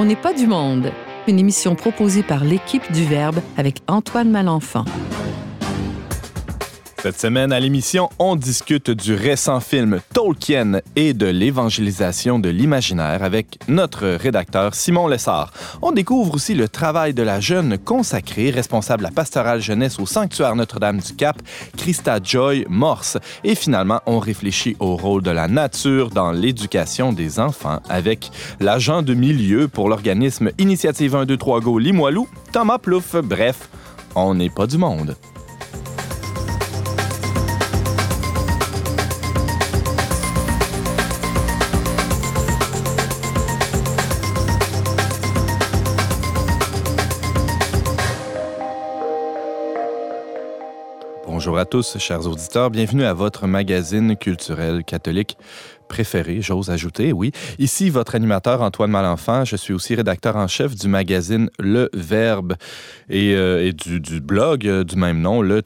On n'est pas du monde, une émission proposée par l'équipe du Verbe avec Antoine Malenfant. Cette semaine à l'émission, on discute du récent film Tolkien et de l'évangélisation de l'imaginaire avec notre rédacteur Simon Lessard. On découvre aussi le travail de la jeune consacrée responsable à pastorale jeunesse au sanctuaire Notre-Dame du Cap, Christa Joy Morse. Et finalement, on réfléchit au rôle de la nature dans l'éducation des enfants avec l'agent de milieu pour l'organisme Initiative 123 Go Limoilou, Thomas Plouffe. Bref, on n'est pas du monde. Bonjour à tous, chers auditeurs. Bienvenue à votre magazine culturel catholique préféré, j'ose ajouter, oui. Ici, votre animateur Antoine Malenfant. Je suis aussi rédacteur en chef du magazine Le Verbe et, euh, du, blog euh, du même nom, le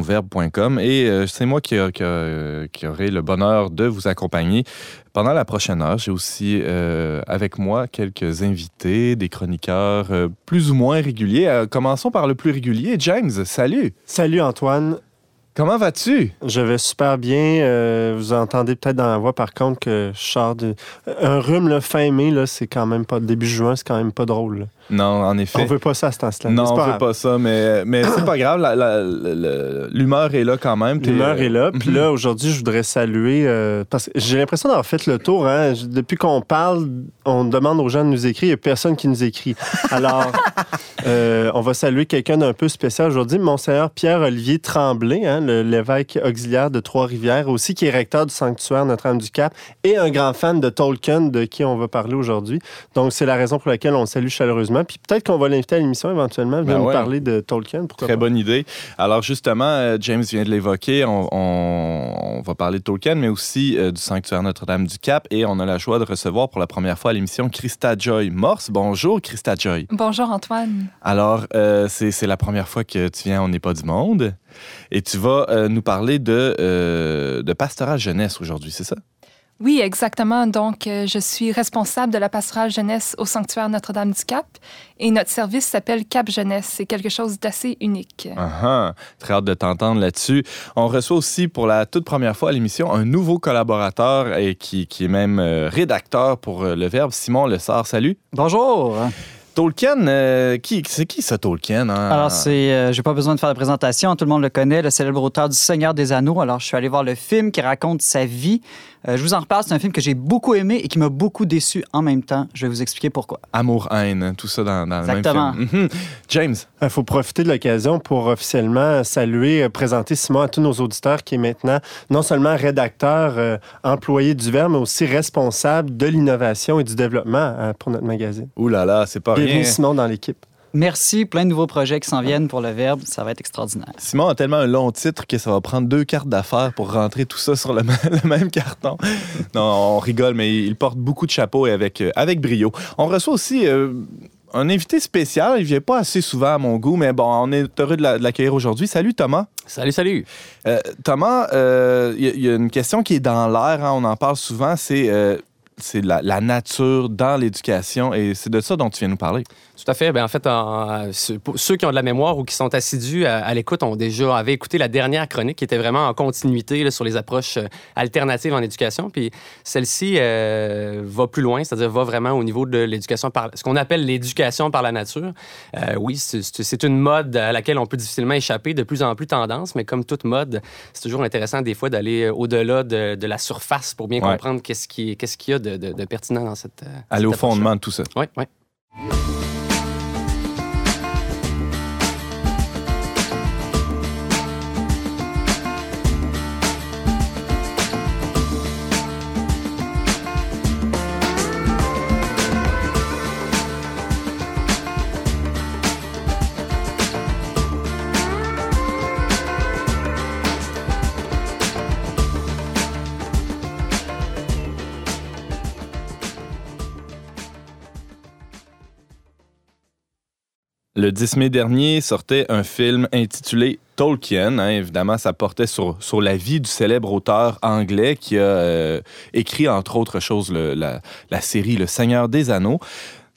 verbe.com. Et euh, c'est moi qui, qui, aurai le bonheur de vous accompagner pendant la prochaine heure. J'ai aussi avec moi quelques invités, des chroniqueurs plus ou moins réguliers. commençons par le plus régulier. James, salut. Salut Antoine. Comment vas-tu? Je vais super bien. Euh, vous entendez peut-être dans la voix, par contre, que je sors de... Un rhume, là, fin mai, c'est quand même pas... Début juin, c'est quand même pas drôle. Non, en effet. On veut pas ça à ce temps-là. Non, on veut pas ça, mais, mais c'est pas grave. L'humeur est là quand même. L'humeur est là. Puis là, aujourd'hui, je voudrais saluer. Euh, parce que j'ai l'impression d'avoir fait le tour. Hein. Depuis qu'on parle, on demande aux gens de nous écrire. Il n'y a personne qui nous écrit. Alors, euh, on va saluer quelqu'un d'un peu spécial aujourd'hui. Monseigneur Pierre-Olivier Tremblay, hein, l'évêque auxiliaire de Trois-Rivières, aussi qui est recteur du sanctuaire Notre-Dame-du-Cap et un grand fan de Tolkien, de qui on va parler aujourd'hui. Donc, c'est la raison pour laquelle on le salue chaleureusement. Puis peut-être qu'on va l'inviter à l'émission éventuellement, venir ben nous parler de Tolkien. Très bonne idée. Alors justement, euh, James vient de l'évoquer, on, va parler de Tolkien, mais aussi euh, du sanctuaire Notre-Dame du Cap. Et on a la joie de recevoir pour la première fois à l'émission Christa Joy Morse. Bonjour Christa Joy. Bonjour Antoine. Alors, euh, c'est la première fois que tu viens On n'est pas du monde. Et tu vas nous parler de, de pastoral jeunesse aujourd'hui, c'est ça? Oui, exactement. Donc, euh, je suis responsable de la pastorale jeunesse au sanctuaire Notre-Dame-du-Cap et notre service s'appelle Cap Jeunesse. C'est quelque chose d'assez unique. Uh Très hâte de t'entendre là-dessus. On reçoit aussi pour la toute première fois à l'émission un nouveau collaborateur et qui, qui est même euh, rédacteur pour euh, Le Verbe, Simon Lessard. Salut. Bonjour. Tolkien, euh, qui, c'est qui ça, Tolkien? Hein? Alors, c'est, euh, j'ai pas besoin de faire de présentation, tout le monde le connaît, le célèbre auteur du Seigneur des Anneaux. Alors, je suis allé voir le film qui raconte sa vie. Euh, je vous en reparle, c'est un film que j'ai beaucoup aimé et qui m'a beaucoup déçu en même temps. Je vais vous expliquer pourquoi. Amour-haine, tout ça dans, dans le même film. Mhm. James? Il faut profiter de l'occasion pour officiellement saluer, présenter Simon à tous nos auditeurs qui est maintenant non seulement rédacteur, employé du Verbe, mais aussi responsable de l'innovation et du développement pour notre magazine. Ouh là là, c'est pas Bienvenue Simon dans l'équipe. Merci, plein de nouveaux projets qui s'en viennent pour le Verbe. Ça va être extraordinaire. Simon a tellement un long titre que ça va prendre deux cartes d'affaires pour rentrer tout ça sur le, même carton. non, on rigole, mais il porte beaucoup de chapeaux et avec, euh, avec brio. On reçoit aussi euh, un invité spécial. Il vient pas assez souvent à mon goût, mais bon, on est heureux de l'accueillir aujourd'hui. Salut Thomas. Salut, salut. Euh, Thomas, il y, a une question qui est dans l'air, hein, on en parle souvent, c'est c'est la, la, nature dans l'éducation et c'est de ça dont tu viens nous parler. Tout à fait. Bien, en fait, ceux qui ont de la mémoire ou qui sont assidus à, l'écoute ont déjà avaient écouté la dernière chronique qui était vraiment en continuité sur les approches euh, alternatives en éducation. Puis celle-ci euh, va plus loin, c'est-à-dire va vraiment au niveau de l'éducation par ce qu'on appelle l'éducation par la nature. Euh, oui, c'est une mode à laquelle on peut difficilement échapper, de plus en plus tendance, mais comme toute mode, c'est toujours intéressant des fois d'aller au-delà de, la surface pour bien comprendre qu'est-ce qu'il y a de, pertinent dans cette. Aller au fondement de tout ça. Oui, oui. Le 10 mai dernier sortait un film intitulé Tolkien. Hein, évidemment, ça portait sur, sur la vie du célèbre auteur anglais qui a euh, écrit, entre autres choses, la, la série Le Seigneur des Anneaux.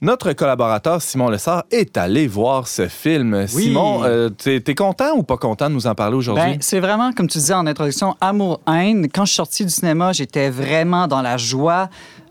Notre collaborateur Simon Lessard est allé voir ce film. Simon, euh, t'es es content ou pas content de nous en parler aujourd'hui? Ben, c'est vraiment, comme tu disais en introduction, amour-haine. Quand je suis sorti du cinéma, j'étais vraiment dans la joie.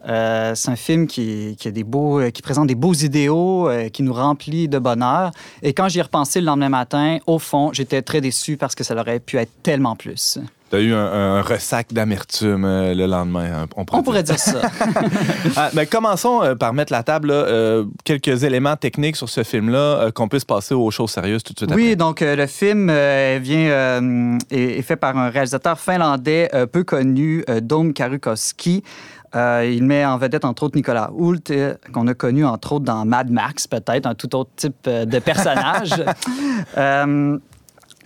Euh, c'est un film qui, qui, a des beaux, qui présente des beaux idéaux, euh, qui nous remplit de bonheur. Et quand j'y ai repensé le lendemain matin, au fond, j'étais très déçu parce que ça aurait pu être tellement plus. Tu as eu un, un ressac d'amertume euh, le lendemain. hein, On pourrait, On pourrait dire ça. Ah, ben, commençons euh, par mettre la table. là, euh, quelques éléments techniques sur ce film-là euh, qu'on puisse passer aux choses sérieuses tout de suite Oui, après. donc euh, le film euh, vient, euh, est, est fait par un réalisateur finlandais euh, peu connu, euh, Dom Karukoski. Euh, il met en vedette, entre autres, Nicolas Hoult, euh, qu'on a connu, entre autres, dans Mad Max, peut-être, un tout autre type euh, de personnage.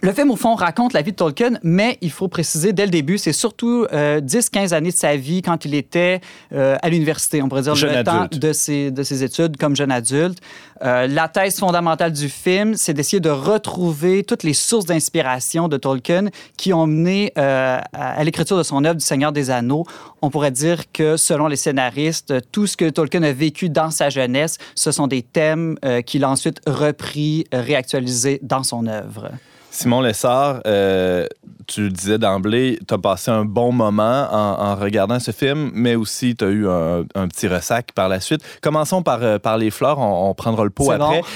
Euh, le film, au fond, raconte la vie de Tolkien, mais il faut préciser dès le début, c'est surtout euh, 10-15 années de sa vie quand il était euh, à l'université, on pourrait dire Jeune le temps de ses, de ses études comme jeune adulte. Euh, la thèse fondamentale du film, c'est d'essayer de retrouver toutes les sources d'inspiration de Tolkien qui ont mené euh, à, à l'écriture de son œuvre du Seigneur des Anneaux. On pourrait dire que, selon les scénaristes, tout ce que Tolkien a vécu dans sa jeunesse, ce sont des thèmes euh, qu'il a ensuite repris, euh, réactualisés dans son œuvre. Simon Lessard, euh, tu disais d'emblée, tu as passé un bon moment en, en regardant ce film, mais aussi tu as eu un, un petit ressac par la suite. Commençons par, euh, par les fleurs, on, on prendra le pot après.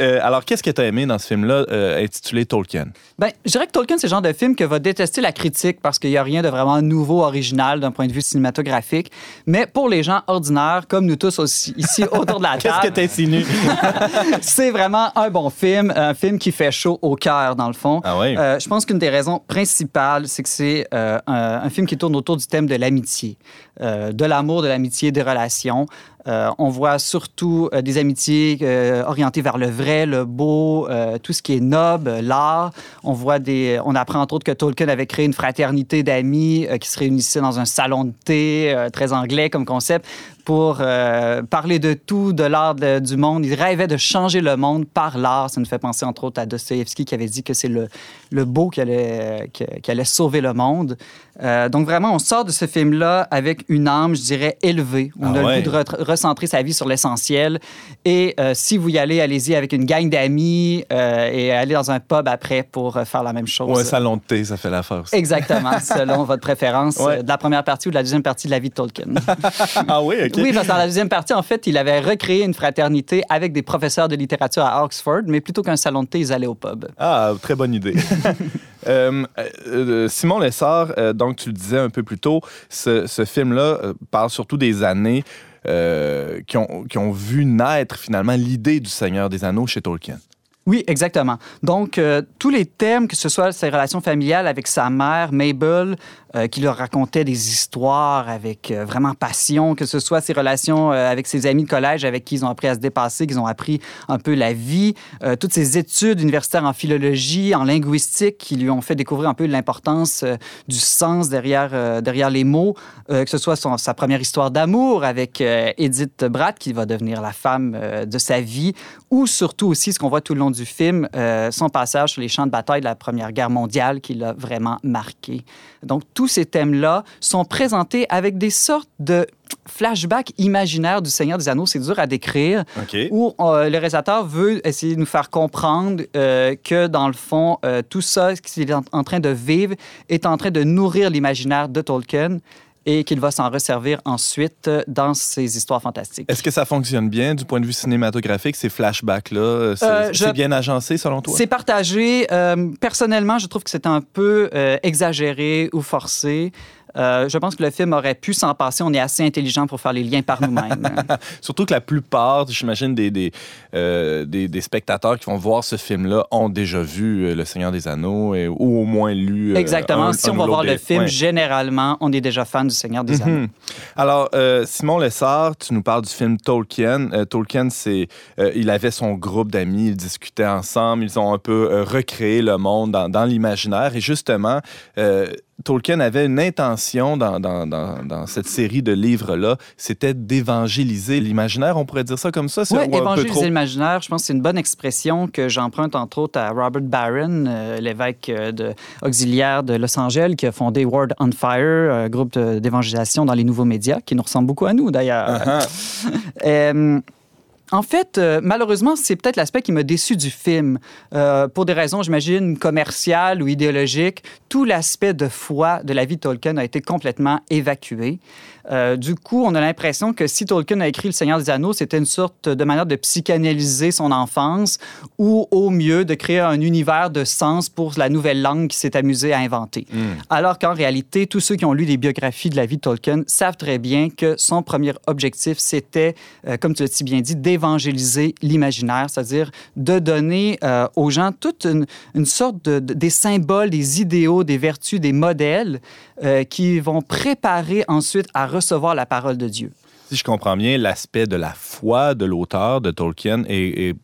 Euh, alors, qu'est-ce que tu as aimé dans ce film-là euh, intitulé Tolkien? Ben, je dirais que Tolkien, c'est le genre de film que va détester la critique parce qu'il n'y a rien de vraiment nouveau, original d'un point de vue cinématographique. Mais pour les gens ordinaires, comme nous tous aussi, ici autour de la Qu'est-ce que table, tu insinues? c'est vraiment un bon film, un film qui fait chaud au cœur, dans le fond. Ah oui? Euh, je pense qu'une des raisons principales, c'est que c'est euh, un, un film qui tourne autour du thème de l'amitié, euh, de l'amour, de l'amitié, des relations. Euh, on voit surtout euh, des amitiés euh, orientées vers le vrai, le beau, tout ce qui est noble, l'art. On voit des, on apprend entre autres que Tolkien avait créé une fraternité d'amis qui se réunissaient dans un salon de thé, très anglais comme concept, pour parler de tout, de l'art du monde. Il rêvait de changer le monde par l'art. Ça nous fait penser entre autres à Dostoevsky qui avait dit que c'est le, beau qui allait sauver le monde. Euh, donc vraiment, on sort de ce film-là avec une âme, je dirais, élevée. On Ah a ouais. le goût de re- recentrer sa vie sur l'essentiel. Et euh, si vous y allez, allez-y avec une gang d'amis euh, et allez dans un pub après pour faire la même chose. Ou un salon de thé, ça fait l'affaire aussi. Exactement, selon votre préférence Ouais. de la première partie ou de la deuxième partie de la vie de Tolkien. Ah oui, OK. Oui, parce que dans la deuxième partie, en fait, il avait recréé une fraternité avec des professeurs de littérature à Oxford, mais plutôt qu'un salon de thé, ils allaient au pub. Ah, très bonne idée. Euh, euh, Simon Lessard, euh, donc tu le disais un peu plus tôt, ce, film-là euh, parle surtout des années euh, qui ont vu naître finalement l'idée du Seigneur des Anneaux chez Tolkien. Oui, exactement. Donc, euh, tous les thèmes, que ce soit ses relations familiales avec sa mère, Mabel, euh, qui leur racontait des histoires avec euh, vraiment passion, que ce soit ses relations avec ses amis de collège avec qui ils ont appris à se dépasser, qu'ils ont appris un peu la vie, toutes ses études universitaires en philologie, en linguistique, qui lui ont fait découvrir un peu l'importance du sens derrière, derrière les mots, que ce soit sa première histoire d'amour avec Edith Bratt, qui va devenir la femme de sa vie, ou surtout aussi ce qu'on voit tout le long du film, euh, son passage sur les champs de bataille de la Première Guerre mondiale qui l'a vraiment marqué. Donc, tous ces thèmes-là sont présentés avec des sortes de flashbacks imaginaires du Seigneur des Anneaux. C'est dur à décrire OK. où euh, le réalisateur veut essayer de nous faire comprendre euh, que, dans le fond, euh, tout ça, ce qu'il est en, en train de vivre, est en train de nourrir l'imaginaire de Tolkien et qu'il va s'en resservir ensuite euh, dans ses histoires fantastiques. Est-ce que ça fonctionne bien du point de vue cinématographique, ces flashbacks-là? C'est Euh, je- bien agencé selon toi? C'est partagé. Euh, personnellement, je trouve que c'est un peu euh, exagéré ou forcé. Euh, je pense que le film aurait pu s'en passer. On est assez intelligent pour faire les liens par nous-mêmes. Surtout que la plupart, j'imagine, des, des, euh, des, des spectateurs qui vont voir ce film-là ont déjà vu euh, Le Seigneur des Anneaux et- ou au moins lu. Exactement. un- si un on va voir le film, ouais. généralement, on est déjà fan du Seigneur des Anneaux. Mhm. Alors, euh, Simon Lessard, tu nous parles du film Tolkien. Tolkien, c'est, il avait son groupe d'amis, ils discutaient ensemble, ils ont un peu recréé le monde dans, dans l'imaginaire. Et justement, Tolkien avait une intention dans, dans, dans, dans cette série de livres-là, c'était d'évangéliser l'imaginaire, on pourrait dire ça comme ça? c'est- Oui, évangéliser l'imaginaire, je pense que c'est une bonne expression que j'emprunte entre autres à Robert Barron, euh, l'évêque euh, de, auxiliaire de Los Angeles, qui a fondé Word on Fire, un groupe de- d'évangélisation dans les nouveaux médias, qui nous ressemble beaucoup à nous d'ailleurs. Ah, Euh, en fait, euh, malheureusement, c'est peut-être l'aspect qui m'a déçu du film. Euh, pour des raisons, j'imagine, commerciales ou idéologiques, tout l'aspect de foi de la vie de Tolkien a été complètement évacué. Euh, du coup, on a l'impression que si Tolkien a écrit Le Seigneur des Anneaux, c'était une sorte de manière de psychanalyser son enfance ou au mieux de créer un univers de sens pour la nouvelle langue qui s'est amusé à inventer. Hmm. Alors qu'en réalité, tous ceux qui ont lu des biographies de la vie de Tolkien savent très bien que son premier objectif, c'était, euh, comme tu l'as si bien dit, d'évangéliser l'imaginaire, c'est-à-dire de donner euh, aux gens toute une, une sorte de, de- des symboles, des idéaux, des vertus, des modèles qui vont préparer ensuite à recevoir la parole de Dieu. Si je comprends bien, l'aspect de la foi de l'auteur de Tolkien est, est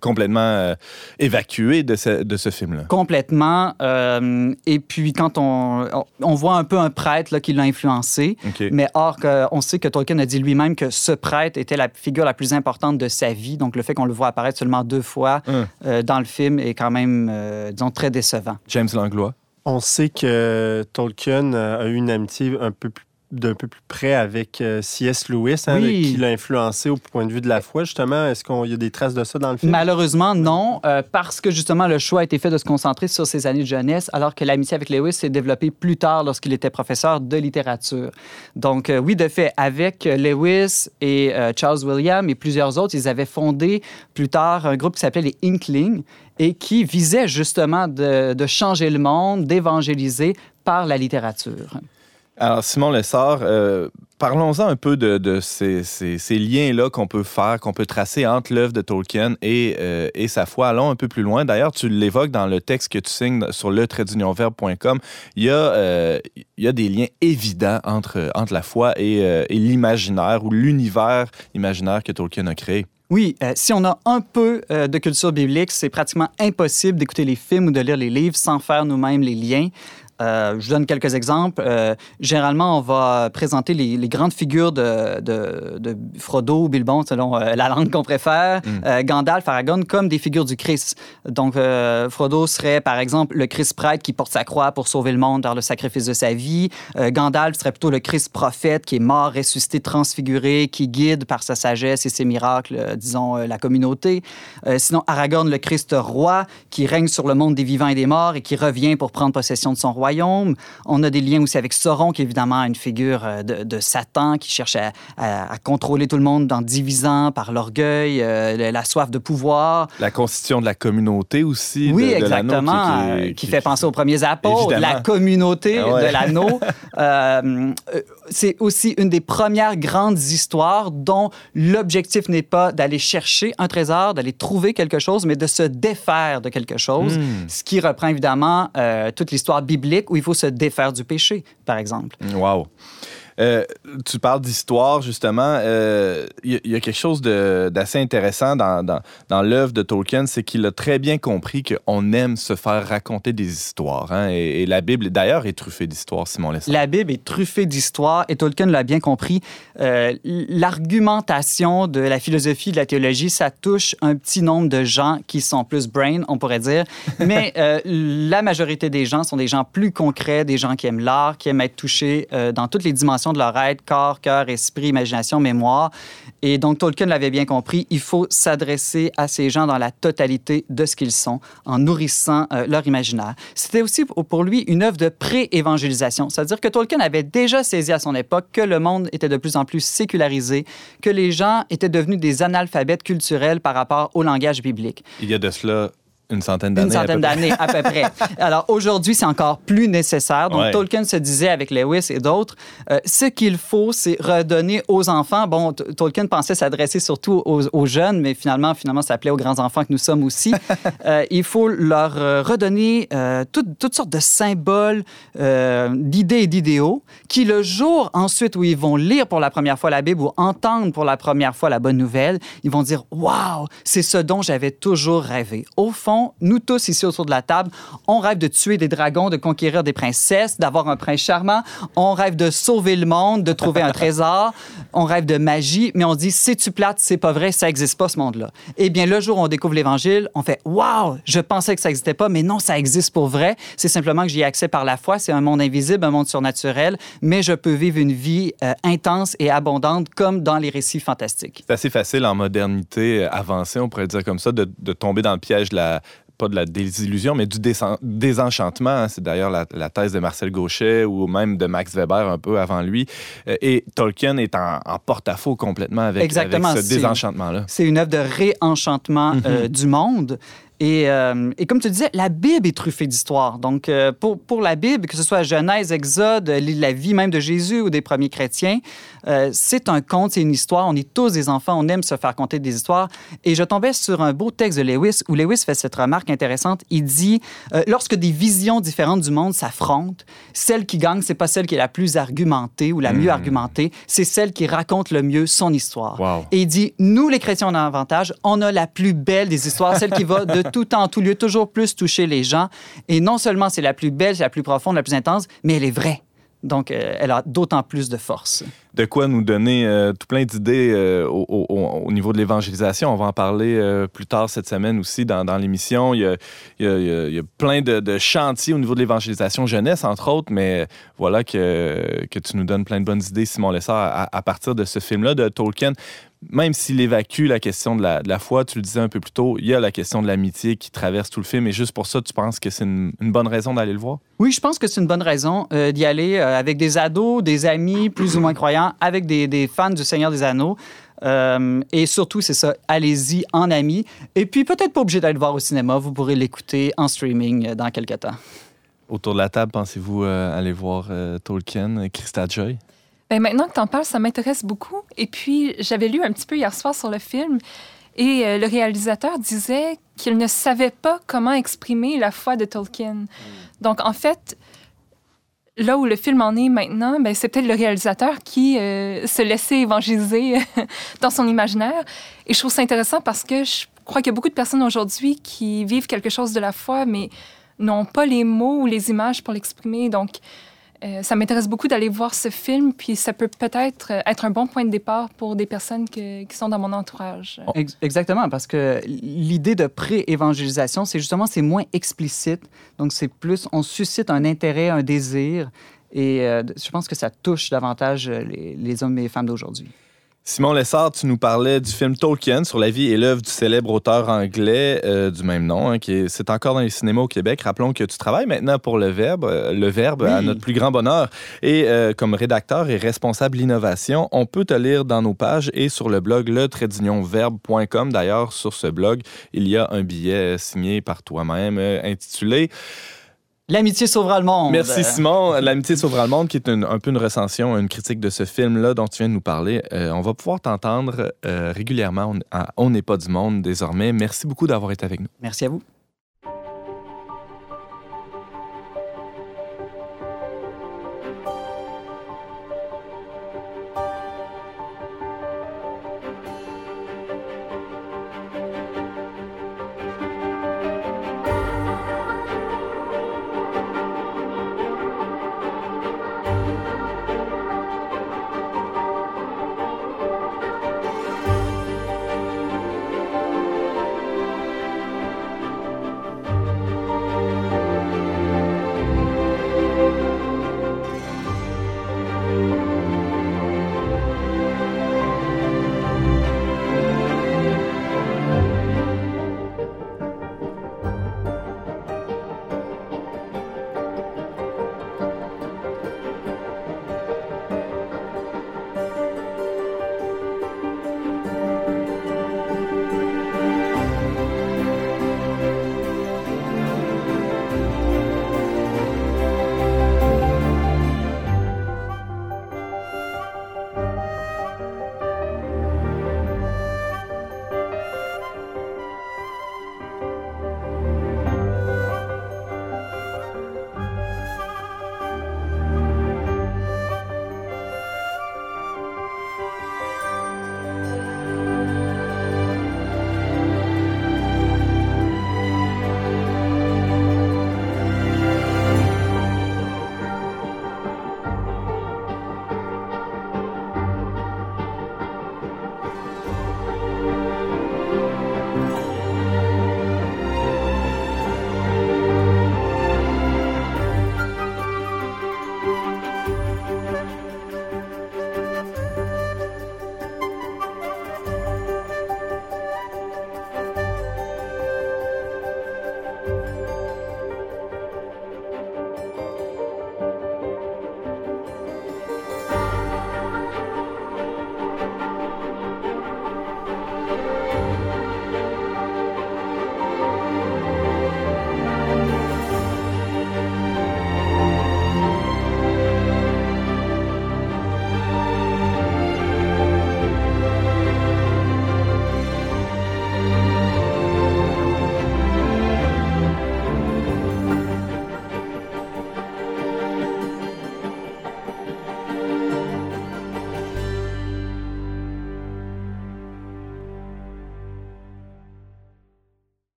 complètement euh, évacué de ce, de ce film-là. Complètement. euh, et puis, quand on, on- voit un peu un prêtre là, qui l'a influencé, mais or, on sait que Tolkien a dit lui-même que ce prêtre était la figure la plus importante de sa vie. Donc, le fait qu'on le voit apparaître seulement deux fois Hum. euh, dans le film est quand même, euh, disons, très décevant. James Langlois. On sait que Tolkien a eu une amitié un peu plus d'un peu plus près avec euh, C.S. Lewis, hein, Oui. qui l'a influencé au point de vue de la foi, justement. Est-ce qu'il y a des traces de ça dans le film? Malheureusement, non, euh, parce que justement, le choix a été fait de se concentrer sur ses années de jeunesse, alors que l'amitié avec Lewis s'est développée plus tard lorsqu'il était professeur de littérature. Donc, euh, oui, de fait, avec Lewis et euh, Charles William et plusieurs autres, ils avaient fondé plus tard un groupe qui s'appelait les Inklings et qui visait justement de, de changer le monde, d'évangéliser par la littérature. Alors, Simon Lessard, euh, parlons-en un peu de, ces, liens-là qu'on peut faire, qu'on peut tracer entre l'œuvre de Tolkien et, euh, et sa foi. Allons un peu plus loin. D'ailleurs, tu l'évoques dans le texte que tu signes sur le traitdunionverbe.com. Il euh, il y a des liens évidents entre, entre la foi et, euh, l'imaginaire ou l'univers imaginaire que Tolkien a créé. Oui, si on a un peu de culture biblique, c'est pratiquement impossible d'écouter les films ou de lire les livres sans faire nous-mêmes les liens. Euh, je donne quelques exemples. Euh, généralement, on va présenter les, les grandes figures de, de- de Frodo ou Bilbon, selon euh, la langue qu'on préfère, euh, Gandalf, Aragorn, comme des figures du Christ. Donc, Frodo serait, par exemple, le Christ prêtre qui porte sa croix pour sauver le monde dans le sacrifice de sa vie. Gandalf serait plutôt le Christ prophète qui est mort, ressuscité, transfiguré, qui guide par sa sagesse et ses miracles, disons, la communauté. Sinon, Aragorn, le Christ roi qui règne sur le monde des vivants et des morts et qui revient pour prendre possession de son royaume. On a des liens aussi avec Sauron, qui est évidemment une figure euh, de, de Satan qui cherche à, à- à contrôler tout le monde en divisant par l'orgueil, euh, la- soif de pouvoir. La constitution de la communauté aussi. Oui, de- exactement, qui- qui- euh, qui, qui- fait penser aux premiers apôtres, la communauté Ah ouais. de l'anneau. Euh, c'est aussi une des premières grandes histoires dont l'objectif n'est pas d'aller chercher un trésor, d'aller trouver quelque chose, mais de se défaire de quelque chose, Hmm. ce qui reprend évidemment euh, toute l'histoire biblique où il faut se défaire du péché, par exemple. Wow. Euh, tu parles d'histoire, justement. Euh, Il y, a- il y a quelque chose d'assez intéressant dans, dans, dans l'œuvre de Tolkien, c'est qu'il a très bien compris qu'on aime se faire raconter des histoires. hein, et, et la Bible, d'ailleurs, est truffée d'histoires, Simon Lessard. La Bible est truffée d'histoires et Tolkien l'a bien compris. Euh, L'argumentation de la philosophie, de la théologie, ça touche un petit nombre de gens qui sont plus brain, on pourrait dire. Mais euh, la majorité des gens sont des gens plus concrets, des gens qui aiment l'art, qui aiment être touchés euh, dans toutes les dimensions de leur être, corps, cœur, esprit, imagination, mémoire. Et donc Tolkien l'avait bien compris, il faut s'adresser à ces gens dans la totalité de ce qu'ils sont, en nourrissant euh, leur imaginaire. C'était aussi pour lui une œuvre de pré-évangélisation, c'est-à-dire que Tolkien avait déjà saisi à son époque que le monde était de plus en plus sécularisé, que les gens étaient devenus des analphabètes culturels par rapport au langage biblique. Il y a de cela une centaine d'années. Une centaine d'années à peu près. Alors aujourd'hui, c'est encore plus nécessaire. Donc Ouais. Tolkien se disait avec Lewis et d'autres, euh, ce qu'il faut, c'est redonner aux enfants. Bon, Tolkien pensait s'adresser surtout aux, aux jeunes, mais finalement, finalement, ça s'appelait aux grands enfants que nous sommes aussi. Euh, il faut leur euh, redonner toutes, toutes sortes de symboles, d'idées et d'idéaux, qui le jour ensuite où ils vont lire pour la première fois la Bible ou entendre pour la première fois la bonne nouvelle, ils vont dire Waouh, c'est ce dont j'avais toujours rêvé. Au fond, nous tous ici autour de la table, on rêve de tuer des dragons, de conquérir des princesses, d'avoir un prince charmant. On rêve de sauver le monde, de trouver un trésor. On rêve de magie, mais on dit c'est-tu plate, c'est pas vrai, ça existe pas ce monde-là. Eh bien, le jour où on découvre l'Évangile, on fait waouh, je pensais que ça existait pas, mais non, ça existe pour vrai. C'est simplement que j'y ai accès par la foi. C'est un monde invisible, un monde surnaturel, mais je peux vivre une vie euh, intense et abondante comme dans les récits fantastiques. C'est assez facile en modernité avancée, on pourrait dire comme ça, de, de tomber dans le piège de la, pas de la désillusion, mais du désen- désenchantement. hein. C'est d'ailleurs la, la thèse de Marcel Gauchet ou même de Max Weber un peu avant lui. Euh, Et Tolkien est en, en porte-à-faux complètement avec, ce désenchantement-là. C'est une œuvre de réenchantement euh, du monde. Et, euh, et comme tu disais, la Bible est truffée d'histoires. Donc, euh, pour, pour la Bible, que ce soit Genèse, Exode, euh, la vie même de Jésus ou des premiers chrétiens, euh, c'est un conte, c'est une histoire. On est tous des enfants, on aime se faire conter des histoires. Et je tombais sur un beau texte de Lewis où Lewis fait cette remarque intéressante. Il dit lorsque des visions différentes du monde s'affrontent, celle qui gagne, c'est pas celle qui est la plus argumentée ou la mieux argumentée, c'est celle qui raconte le mieux son histoire. Wow. Et il dit, nous, les chrétiens, on a un avantage. On a la plus belle des histoires, celle qui va de tout temps, tout lieu, toujours plus toucher les gens. Et non seulement c'est la plus belle, c'est la plus profonde, la plus intense, mais elle est vraie. Donc, euh, elle a d'autant plus de force. De quoi nous donner euh, tout plein d'idées euh, au, au- au- au niveau de l'évangélisation. On va en parler euh, plus tard cette semaine aussi dans, l'émission. Il y a, plein de, chantiers au niveau de l'évangélisation jeunesse, entre autres, mais voilà que, que tu nous donnes plein de bonnes idées, Simon Lessard, à, partir de ce film-là de Tolkien. Même s'il évacue la question de la, foi, tu le disais un peu plus tôt, il y a la question de l'amitié qui traverse tout le film. Et juste pour ça, tu penses que c'est une, bonne raison d'aller le voir? Oui, je pense que c'est une bonne raison d'y aller avec des ados, des amis plus ou moins croyants, avec des, des fans du Seigneur des Anneaux. Euh, et surtout, c'est ça, allez-y en amis. Et puis, peut-être pas obligé d'aller le voir au cinéma, vous pourrez l'écouter en streaming euh, dans quelques temps. Autour de la table, pensez-vous euh, aller voir euh, Tolkien, Christa Joy? Ben, maintenant que tu en parles, ça m'intéresse beaucoup. Et puis, j'avais lu un petit peu hier soir sur le film et euh, le réalisateur disait qu'il ne savait pas comment exprimer la foi de Tolkien. Donc, en fait, là où le film en est maintenant, ben, c'est peut-être le réalisateur qui euh, se laissait évangéliser dans son imaginaire. Et je trouve ça intéressant parce que je crois qu'il y a beaucoup de personnes aujourd'hui qui vivent quelque chose de la foi, mais n'ont pas les mots ou les images pour l'exprimer. Donc, euh, ça m'intéresse beaucoup d'aller voir ce film, puis ça peut peut-être euh, être un bon point de départ pour des personnes qui sont dans mon entourage. Ex- Exactement, parce que l'idée de pré-évangélisation, c'est justement, c'est moins explicite. Donc, c'est plus, on suscite un intérêt, un désir. Et euh, je pense que ça touche davantage les hommes et les femmes d'aujourd'hui. Simon Lessard, tu nous parlais du film Tolkien sur la vie et l'œuvre du célèbre auteur anglais euh, du même nom, hein, qui est, c'est encore dans les cinémas au Québec. Rappelons que tu travailles maintenant pour Le Verbe, euh, Le Verbe à notre plus grand bonheur. Et euh, comme rédacteur et responsable d'innovation, on peut te lire dans nos pages et sur le blog le-verbe.com. D'ailleurs, sur ce blog, il y a un billet signé par toi-même intitulé L'amitié sauvera le monde. Merci Simon. L'amitié sauvera le monde, qui est une- un peu une recension, une critique de ce film-là dont tu viens de nous parler. Euh, on va pouvoir t'entendre euh, régulièrement on- à On n'est pas du monde désormais. Merci beaucoup d'avoir été avec nous. Merci à vous.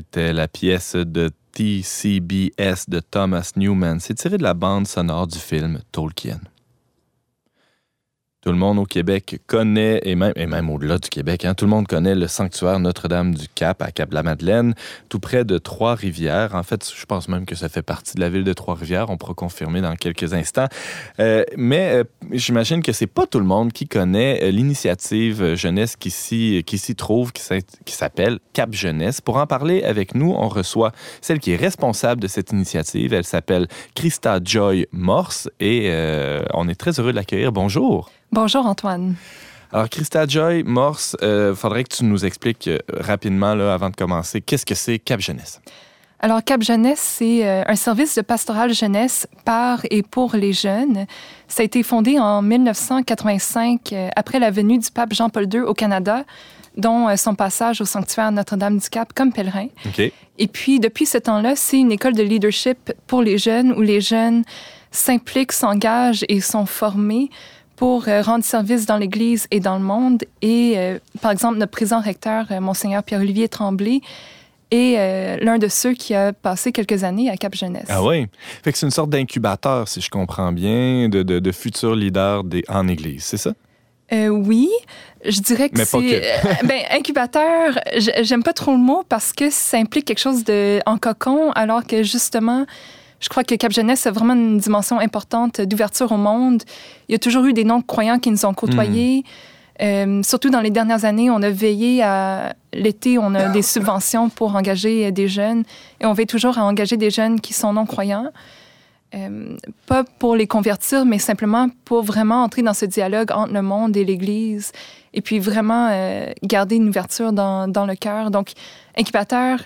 C'était la pièce de TCBS de Thomas Newman. C'est tiré de la bande sonore du film Tolkien. Tout le monde au Québec connaît, et même, et même au-delà du Québec, hein, tout le monde connaît le sanctuaire Notre-Dame-du-Cap à Cap-la-Madeleine, tout près de Trois-Rivières. En fait, je pense même que ça fait partie de la ville de Trois-Rivières. On pourra confirmer dans quelques instants. Euh, mais euh, j'imagine que c'est pas tout le monde qui connaît euh, l'initiative jeunesse qui s'y, qui s'y trouve, qui s'appelle Cap Jeunesse. Pour en parler avec nous, on reçoit celle qui est responsable de cette initiative. Elle s'appelle Christa Joy Morse et on est très heureux de l'accueillir. Bonjour. Bonjour Antoine. Alors, Christa Joy, Morse, il euh, faudrait que tu nous expliques euh, rapidement, là, avant de commencer, qu'est-ce que c'est Cap Jeunesse? Alors, Cap Jeunesse, c'est euh, un service de pastoral jeunesse par et pour les jeunes. Ça a été fondé en 1985, après la venue du pape Jean-Paul II au Canada, dont son passage au sanctuaire Notre-Dame-du-Cap comme pèlerin. Et puis, depuis ce temps-là, c'est une école de leadership pour les jeunes où les jeunes s'impliquent, s'engagent et sont formés pour euh, rendre service dans l'Église et dans le monde. Et, euh, par exemple, notre président recteur, euh, Monseigneur Pierre-Olivier Tremblay, est l'un de ceux qui a passé quelques années à Cap Jeunesse. Ah oui? Fait que c'est une sorte d'incubateur, si je comprends bien, de, de, futurs leaders des, en Église, c'est ça? oui, je dirais que c'est. ben, incubateur, j'aime pas trop le mot parce que ça implique quelque chose de en cocon, alors que justement, je crois que Cap Jeunesse a vraiment une dimension importante d'ouverture au monde. Il y a toujours eu des non-croyants qui nous ont côtoyés. Euh, surtout dans les dernières années, on a veillé à l'été, on a des subventions pour engager des jeunes et on veille toujours à engager des jeunes qui sont non-croyants. Euh, pas pour les convertir, mais simplement pour vraiment entrer dans ce dialogue entre le monde et l'Église et puis vraiment euh, garder une ouverture dans, dans le cœur. Donc, incubateur,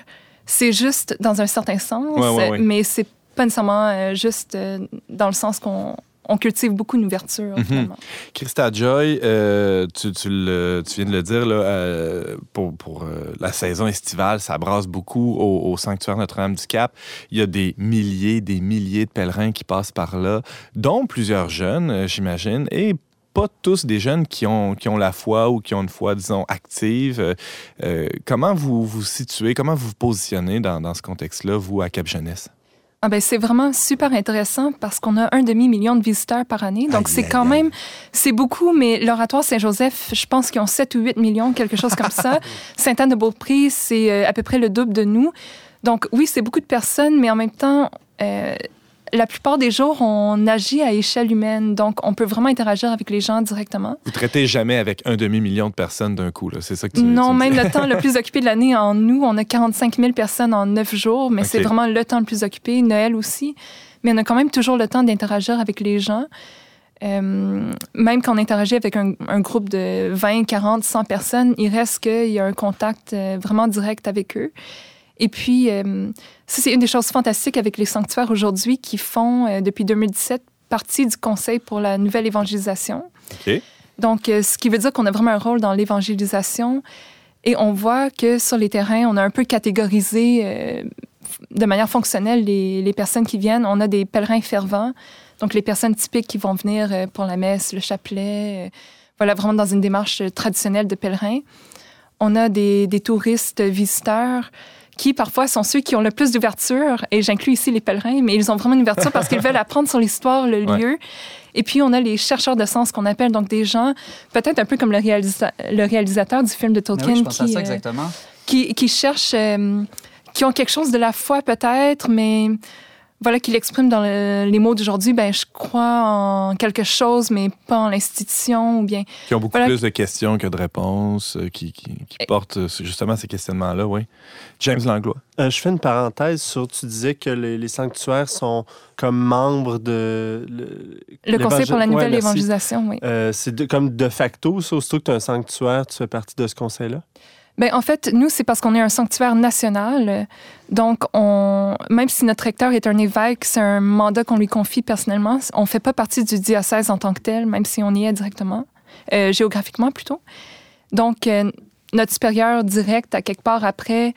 c'est juste dans un certain sens, mais c'est pas nécessairement euh, juste euh, dans le sens qu'on on cultive beaucoup d'ouverture. Mm Christa Joy, euh, tu, tu, le, tu, viens de le dire, là, pour, pour la saison estivale, ça brasse beaucoup au, au sanctuaire Notre-Dame-du-Cap. Il y a des milliers, des milliers de pèlerins qui passent par là, dont plusieurs jeunes, j'imagine, et pas tous des jeunes qui ont, qui ont la foi ou qui ont une foi, disons, active. comment vous vous situez, comment vous vous positionnez dans, dans ce contexte-là, vous, à Cap Jeunesse? Ah ben, c'est vraiment super intéressant parce qu'on a un demi-million de visiteurs par année. Donc, c'est quand même, c'est beaucoup, mais l'oratoire Saint-Joseph, je pense qu'ils ont 7 ou 8 millions, quelque chose comme ça. Sainte-Anne-de-Beaupré, c'est euh, à peu près le double de nous. Donc, oui, c'est beaucoup de personnes, mais en même temps, euh, la plupart des jours, on agit à échelle humaine. Donc, on peut vraiment interagir avec les gens directement. Vous traitez jamais avec un demi-million de personnes d'un coup, c'est ça que tu Non, même le temps le plus occupé de l'année en nous, on a 45 000 personnes en neuf jours, mais c'est vraiment le temps le plus occupé. Noël aussi. Mais on a quand même toujours le temps d'interagir avec les gens. Euh, même quand on interagit avec un, groupe de 20, 40, 100 personnes, il reste qu'il y a un contact euh, vraiment direct avec eux. Et puis, euh, ça, c'est une des choses fantastiques avec les sanctuaires aujourd'hui qui font, euh, depuis 2017, partie du Conseil pour la nouvelle évangélisation. Donc, euh, ce qui veut dire qu'on a vraiment un rôle dans l'évangélisation. Et on voit que sur les terrains, on a un peu catégorisé de manière fonctionnelle les, les, personnes qui viennent. On a des pèlerins fervents, donc les personnes typiques qui vont venir pour la messe, le chapelet, voilà, vraiment dans une démarche traditionnelle de pèlerin. On a des, des touristes visiteurs qui parfois sont ceux qui ont le plus d'ouverture, et j'inclus ici les pèlerins, mais ils ont vraiment une ouverture parce qu'ils veulent apprendre sur l'histoire, le lieu. Et puis, on a les chercheurs de sens qu'on appelle donc des gens, peut-être un peu comme le, le réalisateur du film de Tolkien, qui, euh, qui, qui, cherchent, euh, qui ont quelque chose de la foi peut-être, mais voilà, qu'il exprime dans les mots d'aujourd'hui, ben, je crois en quelque chose, mais pas en l'institution, ou bien... Qui ont beaucoup plus de questions que de réponses, euh, qui, qui, portent euh, justement ces questionnements-là, oui. James Langlois. Euh, je fais une parenthèse sur, tu disais que les, sanctuaires sont comme membres de... Le, Conseil pour la nouvelle évangélisation, oui. c'est comme de facto, surtout que tu as un sanctuaire, tu fais partie de ce conseil-là? Bien, en fait, nous, c'est parce qu'on est un sanctuaire national. Donc, on, même si notre recteur est un évêque, c'est un mandat qu'on lui confie personnellement. On ne fait pas partie du diocèse en tant que tel, même si on y est directement, euh, géographiquement plutôt. Donc, euh, notre supérieur direct, à quelque part après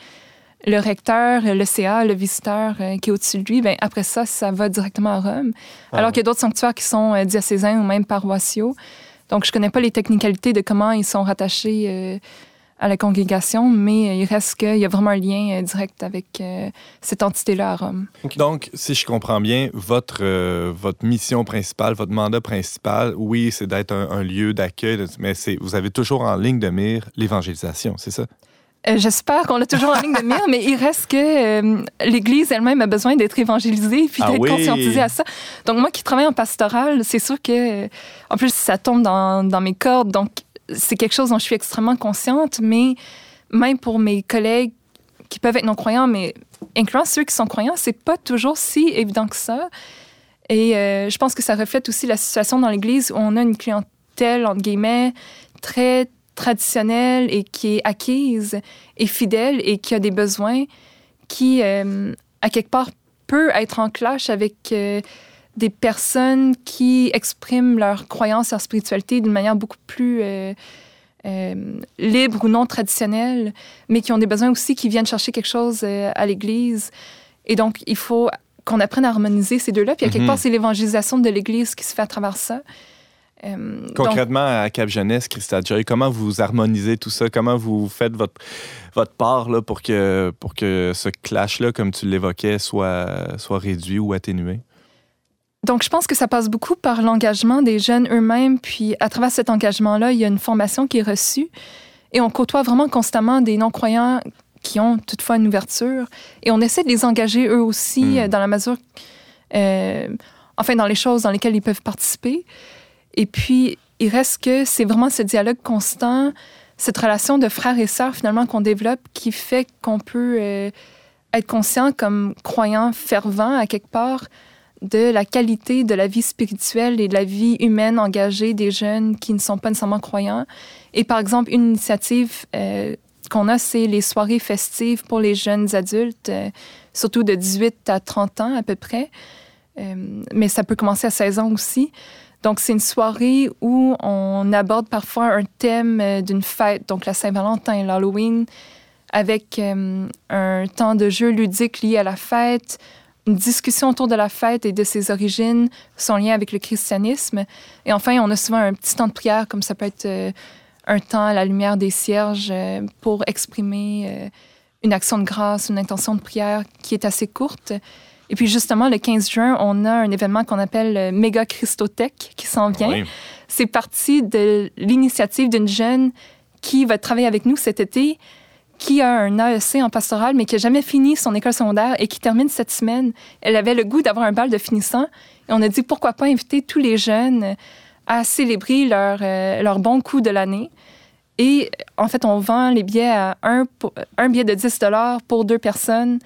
le recteur, le CA, le visiteur euh, qui est au-dessus de lui, bien, après ça, ça va directement à Rome. Ah Alors qu'il y a d'autres sanctuaires qui sont diocésains ou même paroissiaux. Donc, je connais pas les technicalités de comment ils sont rattachés à la congrégation, mais il reste qu'il y a vraiment un lien direct avec cette entité-là à Rome. Donc, si je comprends bien, votre, votre mission principale, votre mandat principal, oui, c'est d'être un, un, lieu d'accueil, mais vous avez toujours en ligne de mire l'évangélisation, c'est ça? Euh, j'espère qu'on l'a toujours en ligne de mire, mais il reste que euh, l'Église elle-même a besoin d'être évangélisée puis ah d'être conscientisée à ça. Donc, moi qui travaille en pastoral, c'est sûr que, euh, en plus, ça tombe dans, dans mes cordes. Donc, c'est quelque chose dont je suis extrêmement consciente, mais même pour mes collègues qui peuvent être non-croyants, mais incluant ceux qui sont croyants, c'est pas toujours si évident que ça. Et je pense que ça reflète aussi la situation dans l'Église où on a une clientèle, entre guillemets, très traditionnelle et qui est acquise et fidèle et qui a des besoins qui, euh, à quelque part, peut être en clash avec euh, des personnes qui expriment leur croyance, leur spiritualité d'une manière beaucoup plus euh, libre ou non traditionnelle, mais qui ont des besoins aussi qui viennent chercher quelque chose à l'Église. Et donc, il faut qu'on apprenne à harmoniser ces deux-là. Puis, à quelque mhm. part, c'est l'évangélisation de l'Église qui se fait à travers ça. Euh, Concrètement, à Cap Jeunesse, Christa comment vous harmonisez tout ça? Comment vous faites votre, votre part là, pour, que, pour que ce clash-là, comme tu l'évoquais, soit, soit réduit ou atténué? Donc, je pense que ça passe beaucoup par l'engagement des jeunes eux-mêmes. Puis, à travers cet engagement-là, il y a une formation qui est reçue. Et on côtoie vraiment constamment des non-croyants qui ont toutefois une ouverture. Et on essaie de les engager eux aussi hmm. euh, dans la mesure, euh, enfin, dans les choses dans lesquelles ils peuvent participer. Et puis, il reste que c'est vraiment ce dialogue constant, cette relation de frères et sœurs finalement qu'on développe qui fait qu'on peut euh, être conscient comme croyant fervent à quelque part de la qualité de la vie spirituelle et de la vie humaine engagée des jeunes qui ne sont pas nécessairement croyants. Et par exemple, une initiative euh, qu'on a, c'est les soirées festives pour les jeunes adultes, euh, surtout de 18 à 30 ans à peu près. mais ça peut commencer à 16 ans aussi. Donc, c'est une soirée où on aborde parfois un thème euh, d'une fête, donc la Saint-Valentin, l'Halloween, avec euh, un temps de jeu ludique lié à la fête, une discussion autour de la fête et de ses origines, son lien avec le christianisme. Et enfin, on a souvent un petit temps de prière, comme ça peut être euh, un temps à la lumière des cierges pour exprimer une action de grâce, une intention de prière qui est assez courte. Et puis justement, le 15 juin, on a un événement qu'on appelle le Méga Christotech qui s'en vient. C'est parti de l'initiative d'une jeune qui va travailler avec nous cet été, qui a un AEC en pastoral, mais qui n'a jamais fini son école secondaire et qui termine cette semaine. Elle avait le goût d'avoir un bal de finissant. Et on a dit pourquoi pas inviter tous les jeunes à célébrer leur, euh, leur bon coup de l'année. Et en fait, on vend les billets à un, un billet de 10 pour deux personnes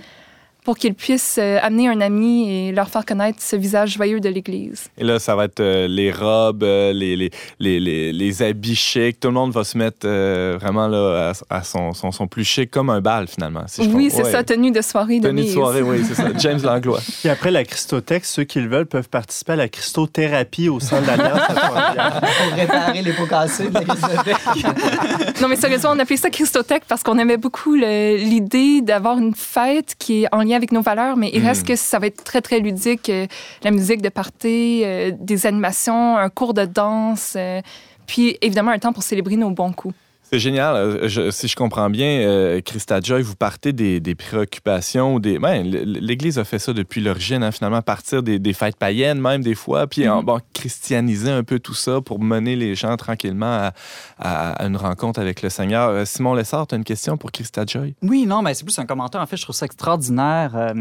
pour qu'ils puissent euh, amener un ami et leur faire connaître ce visage joyeux de l'Église. Et là, ça va être euh, les robes, euh, les, les, les, les, habits chics. Tout le monde va se mettre vraiment là, à, son, son, plus chic, comme un bal, finalement. oui, c'est ça, tenue de soirée de Tenue de soirée, oui, c'est ça. James Langlois. Et après la Christothèque, ceux qui le veulent peuvent participer à la Christothérapie au centre d'Alliance Pour réparer les pots cassés de la non, mais sérieusement, on appelait ça Christothèque parce qu'on aimait beaucoup l'idée d'avoir une fête qui est en lien avec nos valeurs, mais il reste mm. que ça va être très, très ludique. Euh, la musique de party, euh, des animations, un cours de danse, euh, puis évidemment un temps pour célébrer nos bons coups. C'est génial. Euh, si je comprends bien, euh, Christa Joy, vous partez des, préoccupations. Des... Ben, L'Église a fait ça depuis l'origine, hein, finalement, partir des, fêtes païennes, même des fois, puis en, mm-hmm. christianiser un peu tout ça pour mener les gens tranquillement à, une rencontre avec le Seigneur. Euh, Simon Lessard, tu as une question pour Christa Joy? Oui, non, mais c'est plus un commentaire. En fait, je trouve ça extraordinaire.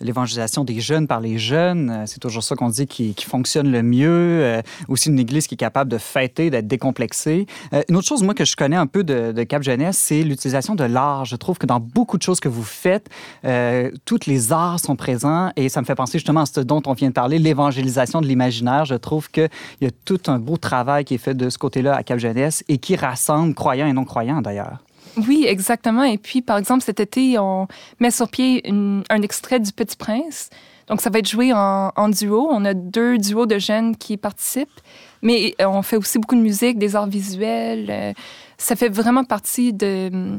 L'évangélisation des jeunes par les jeunes, c'est toujours ça qu'on dit qui, fonctionne le mieux. aussi, une Église qui est capable de fêter, d'être décomplexée. une autre chose, moi, que je connais un peu de, Cap Jeunesse, c'est l'utilisation de l'art. Je trouve que dans beaucoup de choses que vous faites, euh, toutes les arts sont présents et ça me fait penser justement à ce dont on vient de parler, l'évangélisation de l'imaginaire. Je trouve qu'il y a tout un beau travail qui est fait de ce côté-là à Cap Jeunesse et qui rassemble croyants et non-croyants d'ailleurs. Oui, exactement. Et puis, par exemple, cet été, on met sur pied un extrait du Petit Prince. Donc, ça va être joué en, duo. On a deux duos de jeunes qui participent, mais on fait aussi beaucoup de musique, des arts visuels. Euh, ça fait vraiment partie de,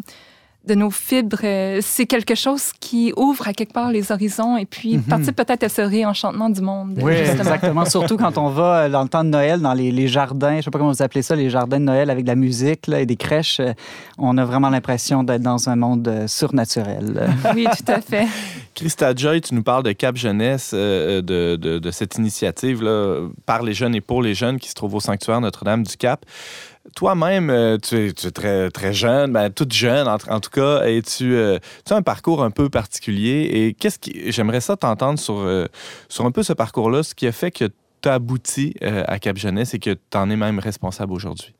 de nos fibres, euh, c'est quelque chose qui ouvre à quelque part les horizons et puis Mhm. participe peut-être à ce réenchantement du monde. Oui, justement. exactement. Surtout quand on va euh, dans le temps de Noël, dans les, les jardins, je sais pas comment vous appelez ça, les jardins de Noël avec de la musique là, et des crèches, euh, on a vraiment l'impression d'être dans un monde surnaturel. Oui, tout à fait. Christa Joy, tu nous parles de Cap Jeunesse, euh, de, de- de cette initiative là, par les jeunes et pour les jeunes qui se trouve au sanctuaire Notre-Dame du Cap. Toi-même, euh, tu es, tu es très, très jeune, ben, toute jeune en, en tout cas, et tu, euh, tu as un parcours un peu particulier. Et qu'est-ce qui. J'aimerais ça t'entendre sur, euh, sur un peu ce parcours-là, ce qui a fait que tu as abouti euh, à Cap Jeunesse et que tu en es même responsable aujourd'hui?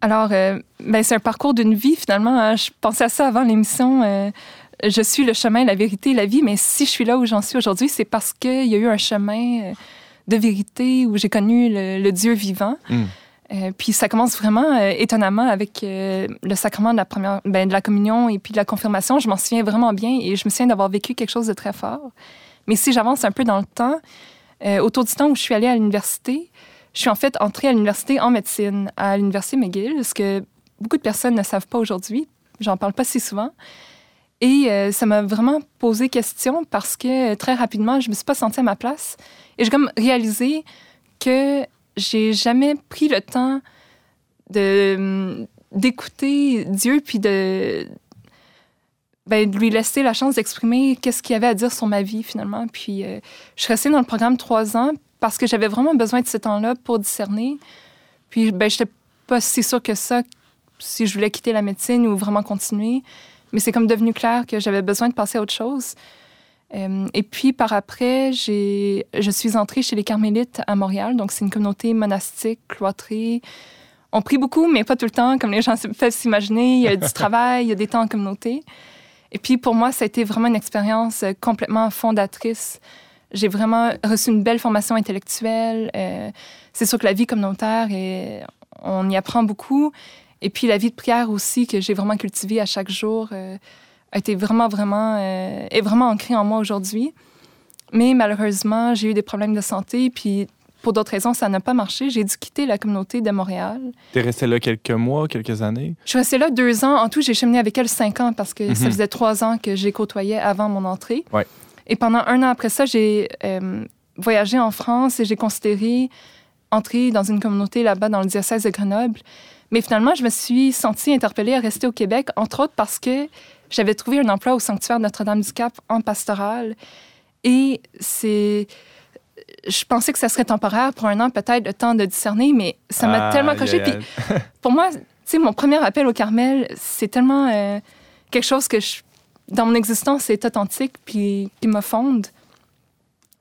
Alors, euh, ben, c'est un parcours d'une vie finalement. hein. Je pensais à ça avant l'émission. je suis le chemin, la vérité, la vie. Mais si je suis là où j'en suis aujourd'hui, c'est parce qu'il y a eu un chemin de vérité où j'ai connu le, le Dieu vivant. Mm. Euh, puis ça commence vraiment euh, étonnamment avec euh, le sacrement de la, première, ben, de la communion et puis de la confirmation. Je m'en souviens vraiment bien et je me souviens d'avoir vécu quelque chose de très fort. Mais si j'avance un peu dans le temps, autour du temps où je suis allée à l'université, je suis en fait entrée à l'université en médecine, à l'université McGill, ce que beaucoup de personnes ne savent pas aujourd'hui. J'en parle pas si souvent. Et ça m'a vraiment posé question parce que très rapidement, je me suis pas sentie à ma place. Et j'ai comme réalisé que j'ai jamais pris le temps de hum, d'écouter Dieu puis de ben, de lui laisser la chance d'exprimer qu'est-ce qu'il avait à dire sur ma vie finalement. Puis euh, je suis restée dans le programme trois ans parce que j'avais vraiment besoin de ce temps-là pour discerner. Puis ben, j'étais pas si sûre que ça si je voulais quitter la médecine ou vraiment continuer. Mais c'est comme devenu clair que j'avais besoin de passer à autre chose. Euh, et puis par après, je suis entrée chez les Carmélites à Montréal. Donc c'est une communauté monastique, cloîtrée. On prie beaucoup, mais pas tout le temps, comme les gens peuvent s'imaginer. Il y a du travail, il y a des temps en communauté. Et puis pour moi, ça a été vraiment une expérience euh, complètement fondatrice. J'ai vraiment reçu une belle formation intellectuelle. Euh, c'est sûr que la vie communautaire, est, on y apprend beaucoup. Et puis la vie de prière aussi, que j'ai vraiment cultivée à chaque jour, euh, a été vraiment, vraiment, euh, est vraiment ancrée en moi aujourd'hui. Mais malheureusement, j'ai eu des problèmes de santé. Puis pour d'autres raisons, ça n'a pas marché. J'ai dû quitter la communauté de Montréal. Tu es resté là quelques mois, quelques années? Je suis restée là deux ans. En tout, j'ai cheminé avec elle cinq ans parce que ça Mhm. faisait trois ans que j'ai côtoyé avant mon entrée. Ouais. Et pendant un an après ça, j'ai euh, voyagé en France et j'ai considéré entrer dans une communauté là-bas dans le diocèse de Grenoble. Mais finalement, je me suis sentie interpellée à rester au Québec, entre autres parce que j'avais trouvé un emploi au sanctuaire Notre-Dame-du-Cap en pastoral. Et c'est. Je pensais que ça serait temporaire pour un an, peut-être le temps de discerner, mais ça m'a tellement accroché. Puis pour moi, tu sais, mon premier appel au Carmel, c'est tellement euh, quelque chose que je- dans mon existence est authentique puis qui me fonde.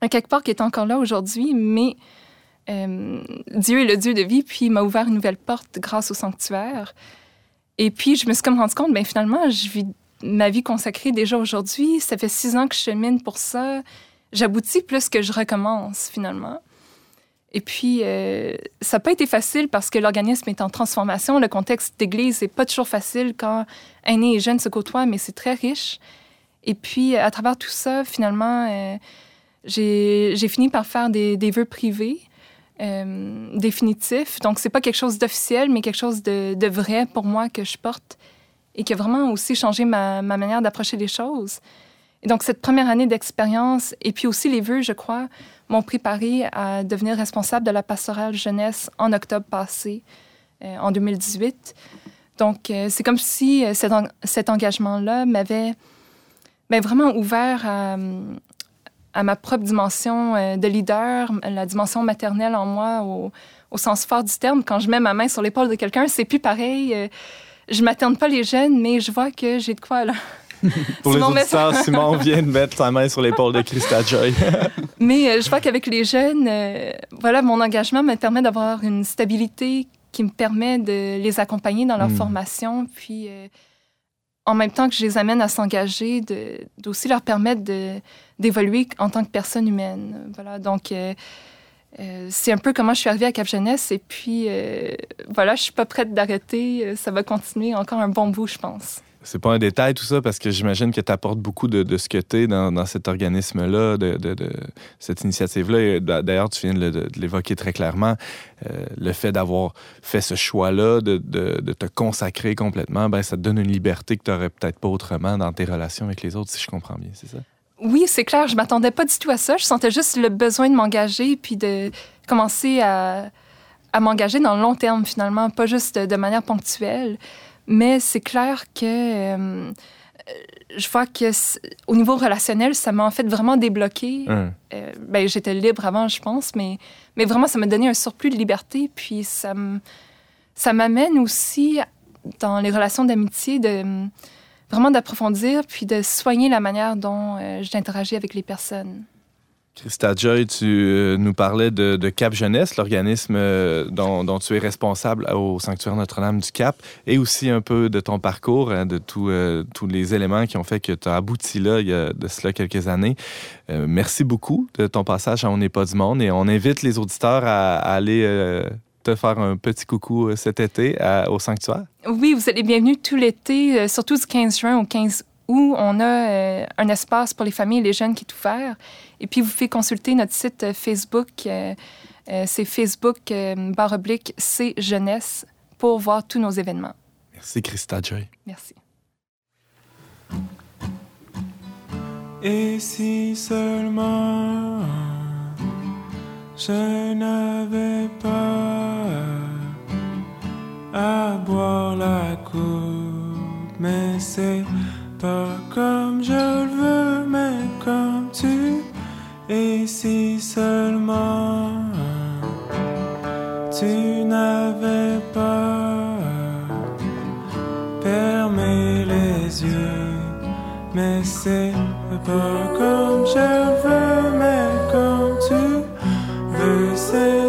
Un quelque part qui est encore là aujourd'hui, mais euh, Dieu est le Dieu de vie, puis il m'a ouvert une nouvelle porte grâce au sanctuaire. Et puis je me suis comme rendu compte, ben finalement, je vis ma vie consacrée déjà aujourd'hui. Ça fait six ans que je chemine pour ça. J'aboutis plus que je recommence finalement. Et puis, euh, ça n'a pas été facile parce que l'organisme est en transformation. Le contexte d'église n'est pas toujours facile quand aînés et jeunes se côtoient, mais c'est très riche. Et puis, à travers tout ça, finalement, euh, j'ai fini par faire des, vœux privés euh, définitifs. Donc, c'est pas quelque chose d'officiel, mais quelque chose de vrai pour moi que je porte et qui a vraiment aussi changé ma, ma manière d'approcher les choses. Et donc, cette première année d'expérience et puis aussi les vœux, je crois, m'ont préparé à devenir responsable de la pastorale jeunesse en octobre passé, euh, en 2018. Donc, euh, c'est comme si euh, cet, en- cet engagement-là m'avait vraiment ouvert à, ma propre dimension de leader, la dimension maternelle en moi au, au sens fort du terme. Quand je mets ma main sur l'épaule de quelqu'un, c'est plus pareil. Je materne pas les jeunes, mais je vois que j'ai de quoi là. Pour les Simon met- auditeurs, Simon vient de mettre sa main sur l'épaule de Christa Joy. Mais euh, je vois qu'avec les jeunes, euh, voilà, mon engagement me permet d'avoir une stabilité qui me permet de les accompagner dans leur Mm. formation, puis euh, en même temps que je les amène à s'engager, de- d'aussi leur permettre d'évoluer en tant que personne humaine. Voilà, donc euh, c'est un peu comment je suis arrivée à Cap Jeunesse, et puis euh, voilà, je suis pas prête d'arrêter, Euh, ça va continuer encore un bon bout, je pense. c'est pas un détail tout ça parce que j'imagine que tu apportes beaucoup de, ce que tu es dans, cet organisme-là, de, cette initiative-là. D'ailleurs, tu viens de, l'évoquer très clairement. Le fait d'avoir fait ce choix-là, de, te consacrer complètement, ben, ça te donne une liberté que tu n'aurais peut-être pas autrement dans tes relations avec les autres, si je comprends bien, c'est ça? Oui, c'est clair. Je m'attendais pas du tout à ça. Je sentais juste le besoin de m'engager puis de commencer à, à m'engager dans le long terme, finalement, pas juste de manière ponctuelle. Mais c'est clair que euh, je vois que au niveau relationnel, ça m'a en fait vraiment débloqué. Hum. Euh, ben, j'étais libre avant, je pense, mais, mais vraiment, ça m'a donné un surplus de liberté. Puis ça m'amène aussi dans les relations d'amitié de vraiment d'approfondir puis de soigner la manière dont euh, j'interagis avec les personnes. Christa Joy, tu euh, nous parlais de, Cap Jeunesse, l'organisme euh, dont, tu es responsable au Sanctuaire Notre-Dame du Cap, et aussi un peu de ton parcours, hein, de euh, tous les éléments qui ont fait que tu as abouti là il y a de cela quelques années. merci beaucoup de ton passage à On n'est pas du monde et on invite les auditeurs à, aller te faire un petit coucou cet été au Sanctuaire? Oui, vous êtes les bienvenus tout l'été, surtout du 15 juin au 15 où on a euh, un espace pour les familles et les jeunes qui est ouvert. Et puis, vous pouvez consulter notre site euh, Facebook. Euh, c'est Facebook barre oblique C Jeunesse pour voir tous nos événements. Merci, Christa Joy. Merci. Et si seulement je n'avais pas à boire la coupe, mais c'est pas comme je le veux, mais comme tu. Et si seulement tu n'avais pas fermé les yeux, mais c'est pas comme je veux, veux,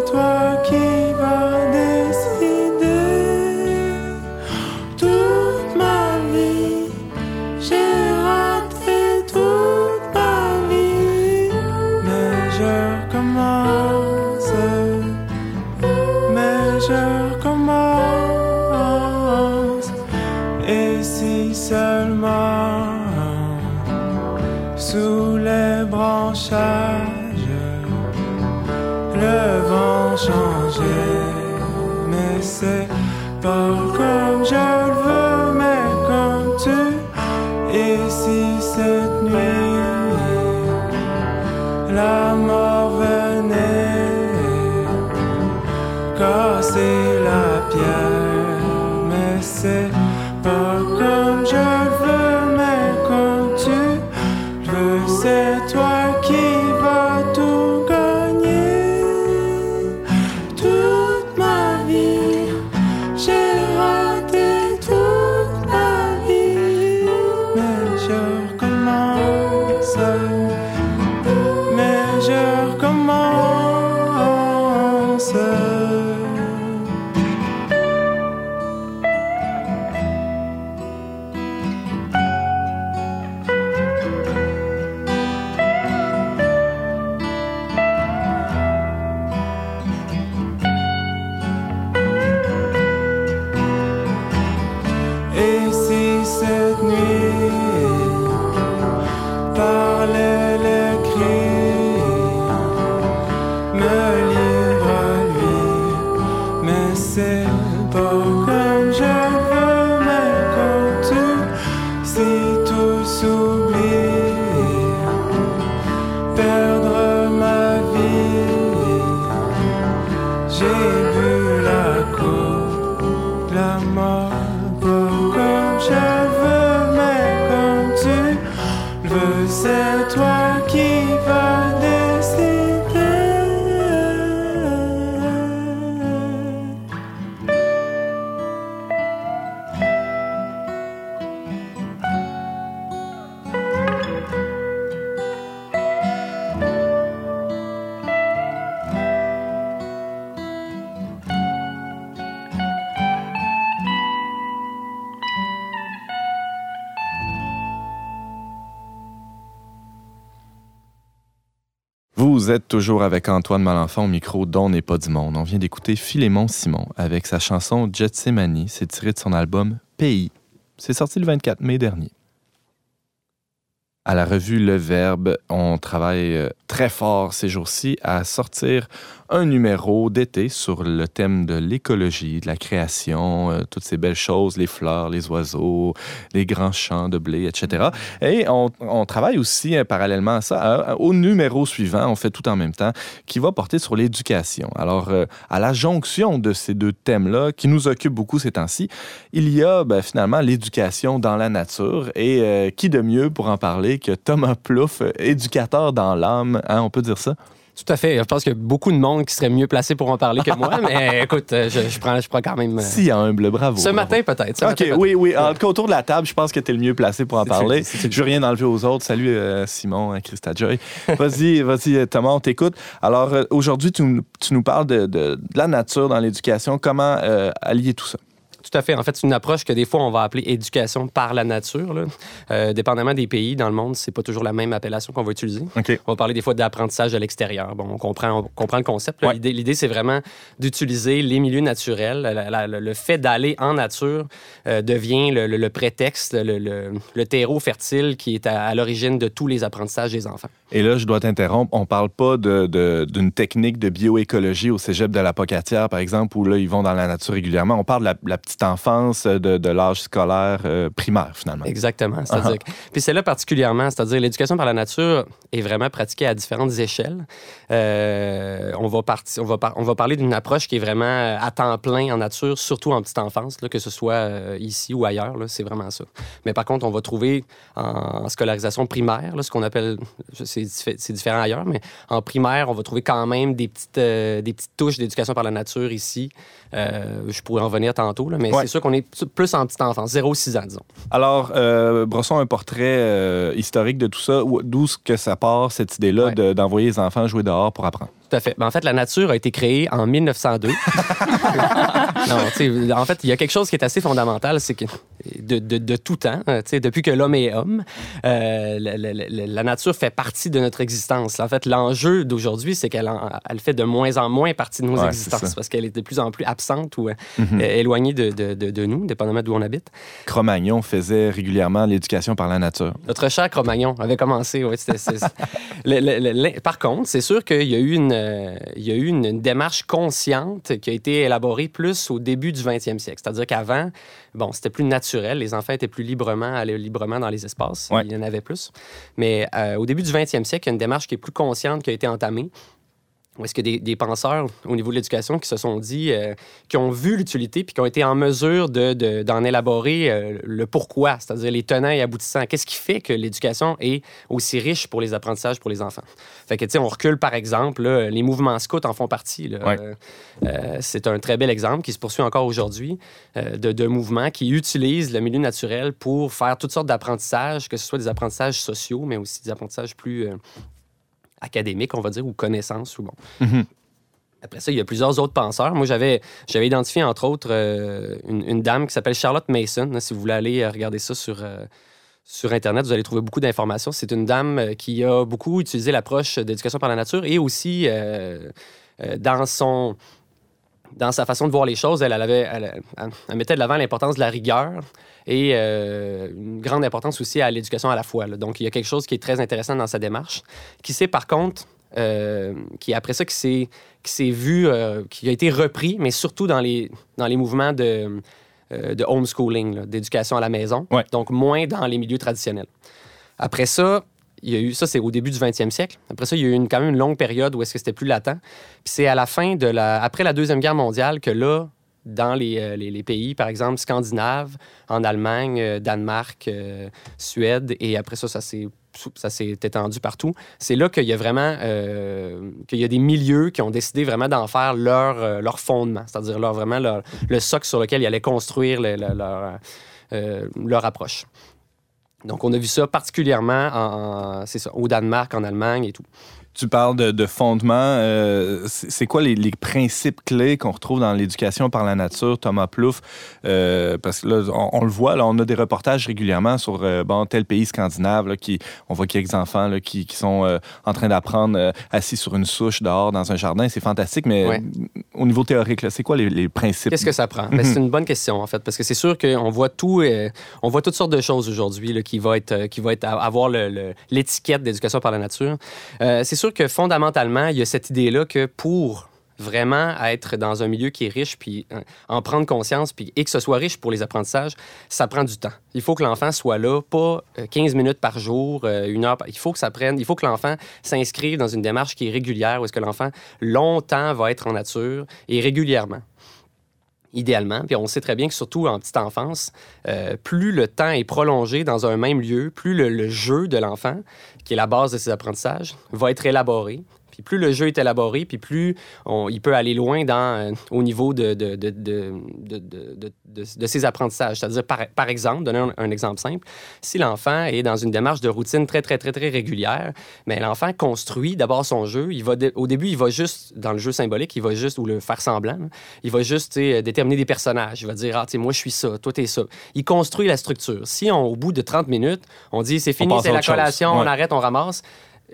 toujours avec Antoine Malenfant au micro dont n'est pas du monde. On vient d'écouter Philémon Simon avec sa chanson Semani. C'est tiré de son album Pays. C'est sorti le 24 mai dernier. À la revue Le Verbe, on travaille euh, très fort ces jours-ci à sortir un numéro d'été sur le thème de l'écologie, de la création, euh, toutes ces belles choses, les fleurs, les oiseaux, les grands champs de blé, etc. Et on, on travaille aussi euh, parallèlement à ça à- au numéro suivant, on fait tout en même temps, qui va porter sur l'éducation. Alors, euh, à la jonction de ces deux thèmes-là, qui nous occupent beaucoup ces temps-ci, il y a ben, finalement l'éducation dans la nature. Et qui de mieux pour en parler que Thomas Plouffe, éducateur dans l'âme, hein, on peut dire ça? Tout à fait. Je pense qu'il y a beaucoup de monde qui serait mieux placé pour en parler que moi, mais écoute, euh, je, je prends, je prends quand même. euh, Si humble, bravo. ce bravo. matin, peut-être. OK, matin, oui, oui. En tout cas, autour de la table, je pense que tu es le mieux placé pour en parler. Je veux rien enlever aux autres. Salut, euh, Simon, euh, Christa Joy. Vas-y, vas-y, euh, Thomas, on t'écoute. Alors, aujourd'hui, tu, nous- tu nous parles de, de- de la nature dans l'éducation. Comment euh, allier tout ça? Tout à fait. En fait, c'est une approche que des fois, on va appeler éducation par la nature. là. Euh, dépendamment des pays dans le monde, c'est pas toujours la même appellation qu'on va utiliser. On va parler des fois d'apprentissage à l'extérieur. Bon, on comprend, on comprend le concept. Ouais. L'idée, l'idée, c'est vraiment d'utiliser les milieux naturels. La- la- le fait d'aller en nature euh, devient le, le- le prétexte, le, terreau fertile qui est à, à l'origine de tous les apprentissages des enfants. Et là, je dois t'interrompre. On parle pas de- de- d'une technique de bioécologie au cégep de la Pocatière, par exemple, où là, ils vont dans la nature régulièrement. On parle de la, la petite enfance, de, de l'âge scolaire euh, primaire, finalement. Exactement. C'est-à-dire que- Puis c'est là particulièrement, c'est-à-dire l'éducation par la nature est vraiment pratiquée à différentes échelles. Euh, on, va parti- on, va par- on va parler d'une approche qui est vraiment euh, à temps plein en nature, surtout en petite enfance, là, que ce soit euh, ici ou ailleurs. C'est vraiment ça. Mais par contre, on va trouver en, en scolarisation primaire, là, ce qu'on appelle, c'est diffé- c'est différent ailleurs, mais en primaire, on va trouver quand même des petites, euh, des petites touches d'éducation par la nature ici. Euh, je pourrais en revenir tantôt, là, mais Ouais. c'est sûr qu'on est plus en petite enfance, 0-6 ans, disons. Alors, euh, brossons un portrait euh, historique de tout ça. Où- D'où est-ce que ça part, cette idée-là Ouais. de- d'envoyer les enfants jouer dehors pour apprendre? Tout à fait. Ben, en fait, la nature a été créée en 1902. non, tu sais, en fait, il y a quelque chose qui est assez fondamental, c'est que de, de- de tout temps, euh, depuis que l'homme est homme, euh, la, la- la- la nature fait partie de notre existence. En fait, l'enjeu d'aujourd'hui, c'est qu'elle elle fait de moins en moins partie de nos Ouais, existences parce qu'elle est de plus en plus absente ou euh, Mhm. euh, éloignée de, nous, dépendamment d'où on habite. Cro-Magnon faisait régulièrement l'éducation par la nature. Notre cher Cro-Magnon avait commencé. le- par contre, c'est sûr qu'il y a eu, une, euh, il y a eu une, une démarche consciente qui a été élaborée plus au début du 20e siècle. C'est-à-dire qu'avant, bon, c'était plus naturel. Les enfants étaient plus librement, allaient librement dans les espaces. Ouais. Il y en avait plus. Mais euh, au début du 20e siècle, il y a une démarche qui est plus consciente qui a été entamée. Où est-ce que des, des penseurs au niveau de l'éducation qui se sont dit, euh, qui ont vu l'utilité puis qui ont été en mesure de- de- d'en élaborer euh, le pourquoi, c'est-à-dire les tenants et aboutissants? Qu'est-ce qui fait que l'éducation est aussi riche pour les apprentissages pour les enfants? Fait que, tu sais, on recule, par exemple, là, les mouvements scouts en font partie. Ouais. Euh, c'est un très bel exemple qui se poursuit encore aujourd'hui de, de mouvements qui utilisent le milieu naturel pour faire toutes sortes d'apprentissages, que ce soit des apprentissages sociaux, mais aussi des apprentissages plus académiques, on va dire, ou connaissances, ou bon. Mhm. Après ça, il y a plusieurs autres penseurs. Moi, j'avais, j'avais identifié, entre autres, euh, une, une dame qui s'appelle Charlotte Mason. Si vous voulez aller euh, regarder ça sur, euh, sur Internet, vous allez trouver beaucoup d'informations. C'est une dame qui a beaucoup utilisé l'approche d'éducation par la nature et aussi, euh, dans son... Dans sa façon de voir les choses, elle, elle avait, elle, elle- elle mettait de l'avant l'importance de la rigueur et euh, une grande importance aussi à l'éducation à la fois. là. Donc, il y a quelque chose qui est très intéressant dans sa démarche, qui s'est par contre, euh, qui après ça, qui s'est qui s'est vu, euh, qui a été repris, mais surtout dans les, dans les mouvements de, de homeschooling, d'éducation à la maison. Ouais. Donc, moins dans les milieux traditionnels. Après ça, ça c'est au début du 20e siècle. Après ça, il y a eu quand même une longue période où est-ce que c'était plus latent. Puis c'est à la fin de la, après la Deuxième Guerre mondiale que là, dans les, euh, pays, par exemple, scandinaves, en Allemagne, euh, Danemark, euh, Suède, et après ça, ça s'est ça s'est étendu partout. C'est là qu'il y a vraiment qu'il y a des milieux qui ont décidé vraiment d'en faire leur, leur fondement, c'est-à-dire leur, vraiment le socle sur lequel ils allaient construire le- le- leur, leur approche. Donc, on a vu ça particulièrement en, au Danemark, en Allemagne et tout. Tu parles de, de fondement. euh, c'est quoi les, les principes clés qu'on retrouve dans l'éducation par la nature, Thomas Plouffe? Euh, parce que là, on, on le voit, là, on a des reportages régulièrement sur euh, bon, tel pays scandinave. Là, qui, on voit quelques enfants là, qui, qui sont en train d'apprendre assis sur une souche dehors dans un jardin. C'est fantastique, mais Ouais. au niveau théorique, là, c'est quoi les, les principes? Qu'est-ce que ça prend? Ben, c'est une bonne question, en fait, parce que c'est sûr qu'on voit tout, on voit toutes sortes de choses aujourd'hui qui va être, qui va être avoir l'étiquette d'éducation par la nature. C'est sûr que fondamentalement, il y a cette idée-là que pour vraiment être dans un milieu qui est riche, puis euh, en prendre conscience, puis et que ce soit riche pour les apprentissages, ça prend du temps. Il faut que l'enfant soit là, pas euh, 15 minutes par jour, euh, une heure. Il faut que ça prenne, il faut que l'enfant s'inscrive dans une démarche qui est régulière, où est-ce que l'enfant longtemps va être en nature et régulièrement idéalement. Puis on sait très bien que surtout en petite enfance, euh, plus le temps est prolongé dans un même lieu, plus le, le jeu de l'enfant, qui est la base de ses apprentissages, va être élaboré. Puis plus le jeu est élaboré, puis plus on- il peut aller loin dans, euh, au niveau de, ses apprentissages. C'est-à-dire, par, par exemple, donner un, un exemple simple, si l'enfant est dans une démarche de routine très, très, très, très régulière, mais l'enfant construit d'abord son jeu. Il va au début, il va juste, dans le jeu symbolique, il va juste, ou le faire semblant, il va juste déterminer des personnages. Il va dire, ah, tu sais, moi, je suis ça, toi, t'es ça. Il construit la structure. Si, on, au bout de 30 minutes, on dit, c'est fini, c'est la collation, on arrête, on ramasse,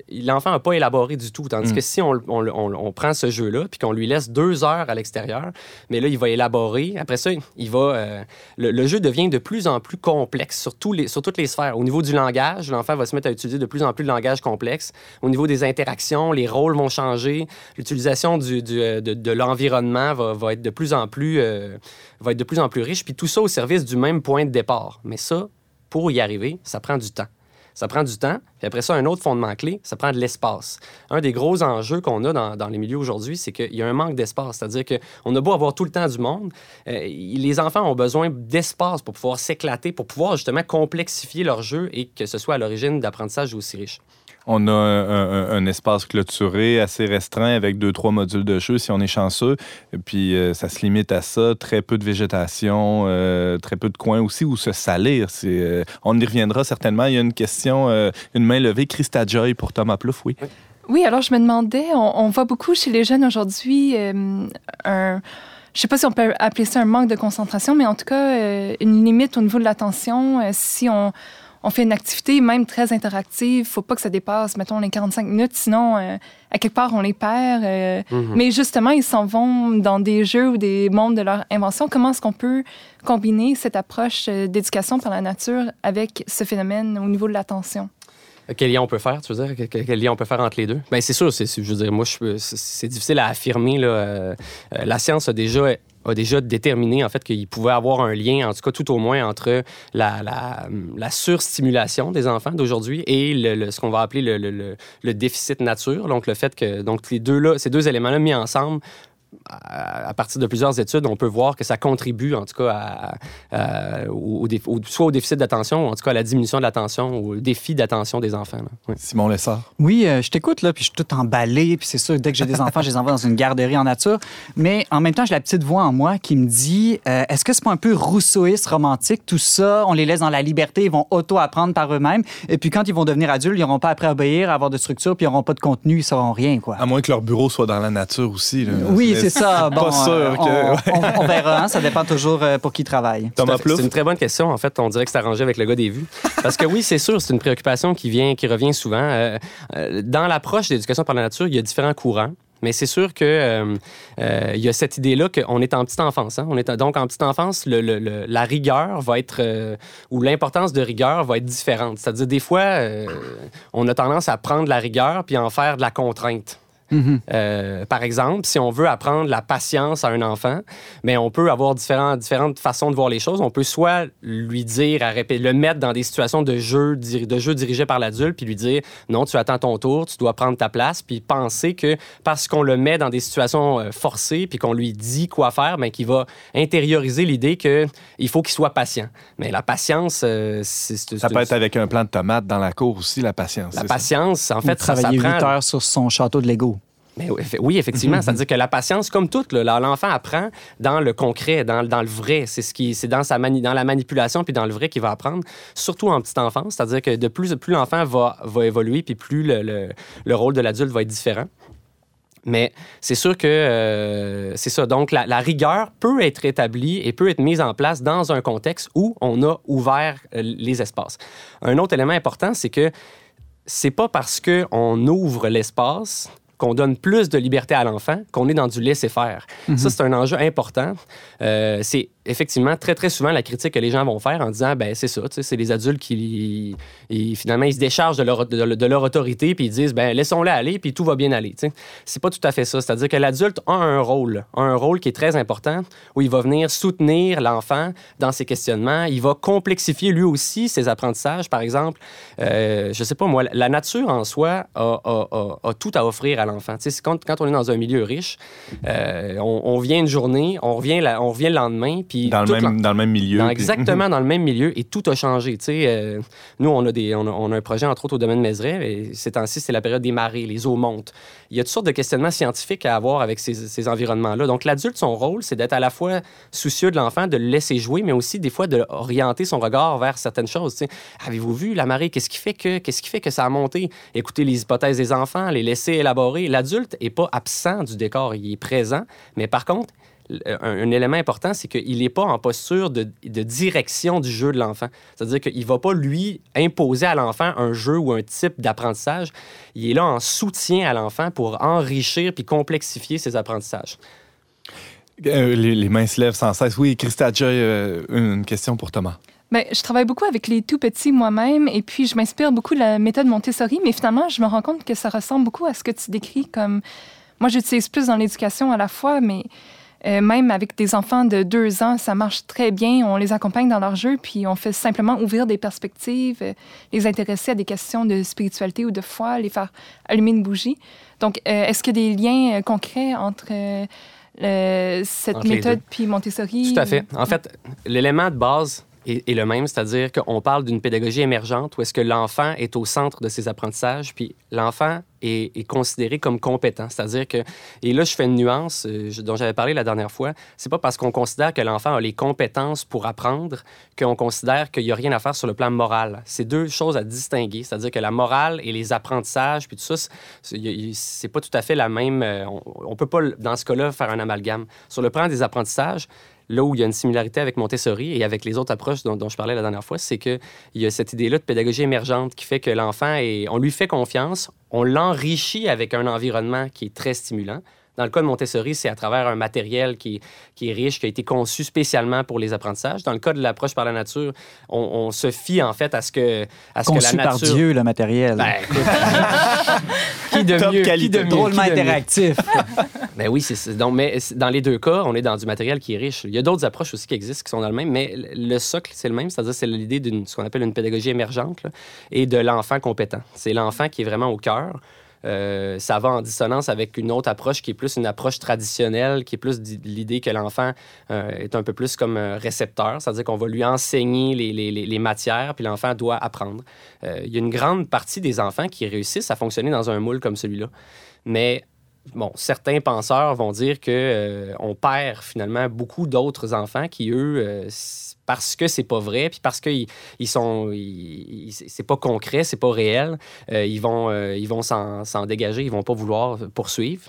l'enfant n'a pas élaboré du tout. Tandis Mm. que si on, on- on- on prend ce jeu-là, puis qu'on lui laisse deux heures à l'extérieur, mais là, il va élaborer. Après ça, il va, euh, le, le jeu devient de plus en plus complexe sur, tous les, sur toutes les sphères. Au niveau du langage, l'enfant va se mettre à utiliser de plus en plus de langage complexe. Au niveau des interactions, les rôles vont changer. L'utilisation du, du, euh, de, de l'environnement va, va être de plus en plus, euh, va être de plus en plus riche. Puis tout ça au service du même point de départ. Mais ça, pour y arriver, ça prend du temps. Ça prend du temps. Puis après ça, un autre fondement clé, ça prend de l'espace. Un des gros enjeux qu'on a dans, dans les milieux aujourd'hui, c'est qu'il y a un manque d'espace. C'est-à-dire qu'on a beau avoir tout le temps du monde, euh, les enfants ont besoin d'espace pour pouvoir s'éclater, pour pouvoir justement complexifier leur jeu et que ce soit à l'origine d'apprentissage aussi riche. On a un, espace clôturé assez restreint avec deux, trois modules de jeu si on est chanceux. Puis euh, ça se limite à ça. Très peu de végétation, euh, très peu de coins aussi où se salir. Euh, on y reviendra certainement. Il y a une question, une main levée. Christa Joy pour Thomas Plouffe, oui. Oui, alors je me demandais, on, voit beaucoup chez les jeunes aujourd'hui un. Je sais pas si on peut appeler ça un manque de concentration, mais en tout cas, une limite au niveau de l'attention. Si on, on fait une activité, même très interactive, faut pas que ça dépasse, mettons, les 45 minutes, sinon, euh, à quelque part, on les perd. euh, Mais justement, ils s'en vont dans des jeux ou des mondes de leur invention. Comment est-ce qu'on peut combiner cette approche euh, d'éducation par la nature avec ce phénomène au niveau de l'attention? Quel lien on peut faire, tu veux dire? Quel, lien on peut faire entre les deux? Bien, c'est sûr, c'est, je veux dire, moi, c'est, difficile à affirmer. Là, euh, euh, la science a déjà, a déjà déterminé, en fait, qu'il pouvait avoir un lien, en tout cas, tout au moins, entre la, la, la surstimulation des enfants d'aujourd'hui et le, ce qu'on va appeler le, le- le- le déficit nature. Donc, le fait que donc, les deux là, ces deux éléments-là mis ensemble, à, partir de plusieurs études, on peut voir que ça contribue, en tout cas, à- à- au, au dé- au- soit au déficit d'attention, ou en tout cas à la diminution de l'attention, ou au défi d'attention des enfants. Ouais. Simon Lessard. Oui, euh, je t'écoute, là, puis je suis tout emballé, puis c'est sûr, dès que j'ai des enfants, je les envoie dans une garderie en nature. Mais en même temps, j'ai la petite voix en moi qui me dit euh, est-ce que c'est pas un peu rousseauiste, romantique, tout ça? On les laisse dans la liberté, ils vont auto-apprendre par eux-mêmes. Et puis quand ils vont devenir adultes, ils n'auront pas après à obéir, à avoir de structure, puis ils n'auront pas de contenu, ils sauront rien, quoi. À moins que leur bureau soit dans la nature aussi. là. Oui, C'est ça. Bon, pas sûr euh, que- on, on- on verra, hein, ça dépend toujours euh, pour qui travaille. Thomas. C'est une très bonne question. En fait, on dirait que c'est arrangé avec le gars des vues. Parce que oui, c'est sûr, c'est une préoccupation qui vient, qui revient souvent. Euh, dans l'approche d'éducation par la nature, il y a différents courants. Mais c'est sûr que euh, euh, il y a cette idée-là qu'on est en petite enfance. hein. On est en- donc en petite enfance, le- le- le- la rigueur va être euh, ou l'importance de rigueur va être différente. C'est-à-dire des fois, euh, on a tendance à prendre la rigueur puis en faire de la contrainte. Mhm. Euh, par exemple, si on veut apprendre la patience à un enfant, mais on peut avoir différents, différentes façons de voir les choses. On peut soit lui dire, à le mettre dans des situations de jeu, de jeu dirigé par l'adulte, puis lui dire non, tu attends ton tour, tu dois prendre ta place, puis penser que parce qu'on le met dans des situations euh, forcées, puis qu'on lui dit quoi faire, mais qu'il va intérioriser l'idée que il faut qu'il soit patient. Mais la patience, euh, c'est Ça peut être avec un plant de tomates dans la cour aussi, la patience. la ça? patience. En Ou fait, ça, ça travailler 8 prend heures sur son château de Lego. Mais oui, effe- oui, effectivement. C'est-à-dire que la patience, comme toute, l'enfant apprend dans le concret, dans, dans le vrai. C'est ce qui, c'est dans, sa mani- dans la manipulation puis dans le vrai qu'il va apprendre, surtout en petite enfance. C'est-à-dire que de plus, plus l'enfant va, va évoluer, puis plus le, le- le rôle de l'adulte va être différent. Mais c'est sûr que euh, c'est ça. Donc, la, la rigueur peut être établie et peut être mise en place dans un contexte où on a ouvert euh, les espaces. Un autre élément important, c'est que c'est pas parce qu'on ouvre l'espace qu'on donne plus de liberté à l'enfant qu'on est dans du laisser-faire. Ça, c'est un enjeu important. Euh, c'est effectivement très, très souvent la critique que les gens vont faire en disant, ben c'est ça, tu sais, c'est les adultes qui, finalement, ils se déchargent de leur, de, leur autorité puis ils disent, ben laissons-la aller puis tout va bien aller. tu sais. C'est pas tout à fait ça. C'est-à-dire que l'adulte a un rôle, un rôle qui est très important où il va venir soutenir l'enfant dans ses questionnements. Il va complexifier lui aussi ses apprentissages. Par exemple, euh, je sais pas moi, la nature en soi a, a- a- tout à offrir à l'enfant. Tu quand, quand on est dans un milieu riche, euh, on, on vient une journée, on revient, la- on revient le lendemain, puis Dans le, même, dans le même milieu. dans- puis- exactement dans le même milieu et tout a changé. Euh, nous, on a, des, on, a, on a un projet, entre autres, au domaine de Mézeray. Et ces temps-ci, c'est la période des marées, les eaux montent. Il y a toutes sortes de questionnements scientifiques à avoir avec ces, ces environnements-là. Donc, l'adulte, son rôle, c'est d'être à la fois soucieux de l'enfant, de le laisser jouer, mais aussi, des fois, d'orienter son regard vers certaines choses. Avez-vous vu la marée? Qu'est-ce qui fait que, qu'est-ce qui fait que ça a monté? Écoutez les hypothèses des enfants, les laisser élaborer. L'adulte n'est pas absent du décor, il est présent. Mais par contre, un, un élément important, c'est qu'il n'est pas en posture de, de direction du jeu de l'enfant. C'est-à-dire qu'il ne va pas, lui, imposer à l'enfant un jeu ou un type d'apprentissage. Il est là en soutien à l'enfant pour enrichir puis complexifier ses apprentissages. Euh, les, les mains se lèvent sans cesse. Oui, Christa Joy, euh, une question pour Thomas. Ben, je travaille beaucoup avec les tout petits moi-même et puis je m'inspire beaucoup de la méthode Montessori, mais finalement, je me rends compte que ça ressemble beaucoup à ce que tu décris comme. Moi, j'utilise plus dans l'éducation à la fois, mais euh, même avec des enfants de deux ans, ça marche très bien. On les accompagne dans leur jeu, puis on fait simplement ouvrir des perspectives, euh, les intéresser à des questions de spiritualité ou de foi, les faire allumer une bougie. Donc, euh, est-ce qu'il y a des liens concrets entre cette Entre méthode puis Montessori? Tout à fait. En fait, l'élément de base est, le même, c'est-à-dire qu'on parle d'une pédagogie émergente où est-ce que l'enfant est au centre de ses apprentissages, puis l'enfant est, considéré comme compétent. C'est-à-dire que, et là, je fais une nuance euh, dont j'avais parlé la dernière fois, c'est pas parce qu'on considère que l'enfant a les compétences pour apprendre qu'on considère qu'il n'y a rien à faire sur le plan moral. C'est deux choses à distinguer, c'est-à-dire que la morale et les apprentissages, puis tout ça, c'est pas tout à fait la même... euh, On, on peut pas, dans ce cas-là, faire un amalgame. Sur le plan des apprentissages, là où il y a une similarité avec Montessori et avec les autres approches dont, je parlais la dernière fois, c'est qu'il y a cette idée-là de pédagogie émergente qui fait que l'enfant, on lui fait confiance, on l'enrichit avec un environnement qui est très stimulant. Dans le cas de Montessori, c'est à travers un matériel qui, qui est riche, qui a été conçu spécialement pour les apprentissages. Dans le cas de l'approche par la nature, on, on se fie en fait à ce que, à ce que la Conçu par nature... Dieu, le matériel. Ben, qui de Top mieux, qui qualité. de mieux, Drôlement qui de mieux? interactif. Ben oui, c'est- donc mais dans les deux cas, on est dans du matériel qui est riche. Il y a d'autres approches aussi qui existent qui sont dans le même, mais le le socle c'est le même, c'est-à-dire c'est l'idée d'une ce qu'on appelle une pédagogie émergente là, et de l'enfant compétent. C'est l'enfant qui est vraiment au cœur. Euh, ça va en dissonance avec une autre approche qui est plus une approche traditionnelle, qui est plus l'idée que l'enfant euh, est un peu plus comme un récepteur, c'est-à-dire qu'on va lui enseigner les, les- les- matières, puis l'enfant doit apprendre. Euh, il y a une grande partie des enfants qui réussissent à fonctionner dans un moule comme celui-là. Mais bon, certains penseurs vont dire que euh, on perd finalement beaucoup d'autres enfants qui eux euh, parce que c'est pas vrai puis parce que ils, ils sont ils- c'est pas concret c'est pas réel euh, ils vont euh, ils vont s'en s'en dégager ils vont pas vouloir poursuivre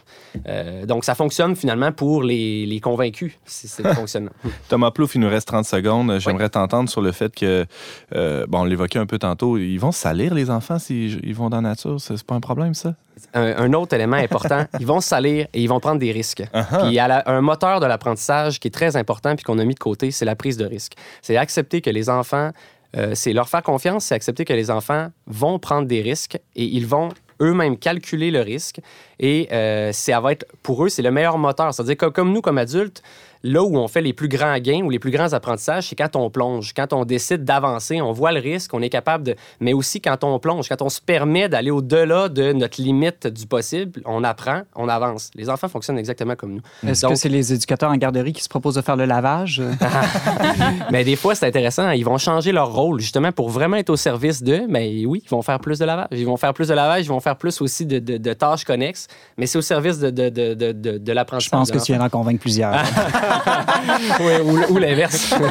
Euh, donc ça fonctionne finalement pour les, les convaincus c'est c'est le fonctionnement Thomas Plouffe, il nous reste 30 secondes. J'aimerais t'entendre sur le fait que, bon, on l'évoquait un peu tantôt, ils vont salir les enfants s'ils ils vont dans la nature. C'est c'est pas un problème, ça? un, un autre élément important, ils vont salir et ils vont prendre des risques. Uh-huh. Puis il y a la- un moteur de l'apprentissage qui est très important puis qu'on a mis de côté, c'est la prise de risque. C'est accepter que les enfants, euh, c'est leur faire confiance, c'est accepter que les enfants vont prendre des risques et ils vont eux-mêmes calculer le risque et euh, ça va être pour eux c'est le meilleur moteur. C'est-à-dire que comme nous comme adultes, là où on fait les plus grands gains ou les plus grands apprentissages, c'est quand on plonge, quand on décide d'avancer, on voit le risque, on est capable de... Mais aussi quand on plonge, quand on se permet d'aller au-delà de notre limite du possible, on apprend, on avance. Les enfants fonctionnent exactement comme nous. Est-ce que c'est les éducateurs en garderie qui se proposent de faire le lavage? Mais des fois, c'est intéressant. Ils vont changer leur rôle, justement, pour vraiment être au service d'eux. Mais oui, ils vont faire plus de lavage. Ils vont faire plus de lavage, ils vont faire plus aussi de, de- de tâches connexes. Mais c'est au service de, de, de, de, de, de Je l'apprentissage. pense que tu viens d'en convaincre plusieurs. Oui, ou, ou l'inverse.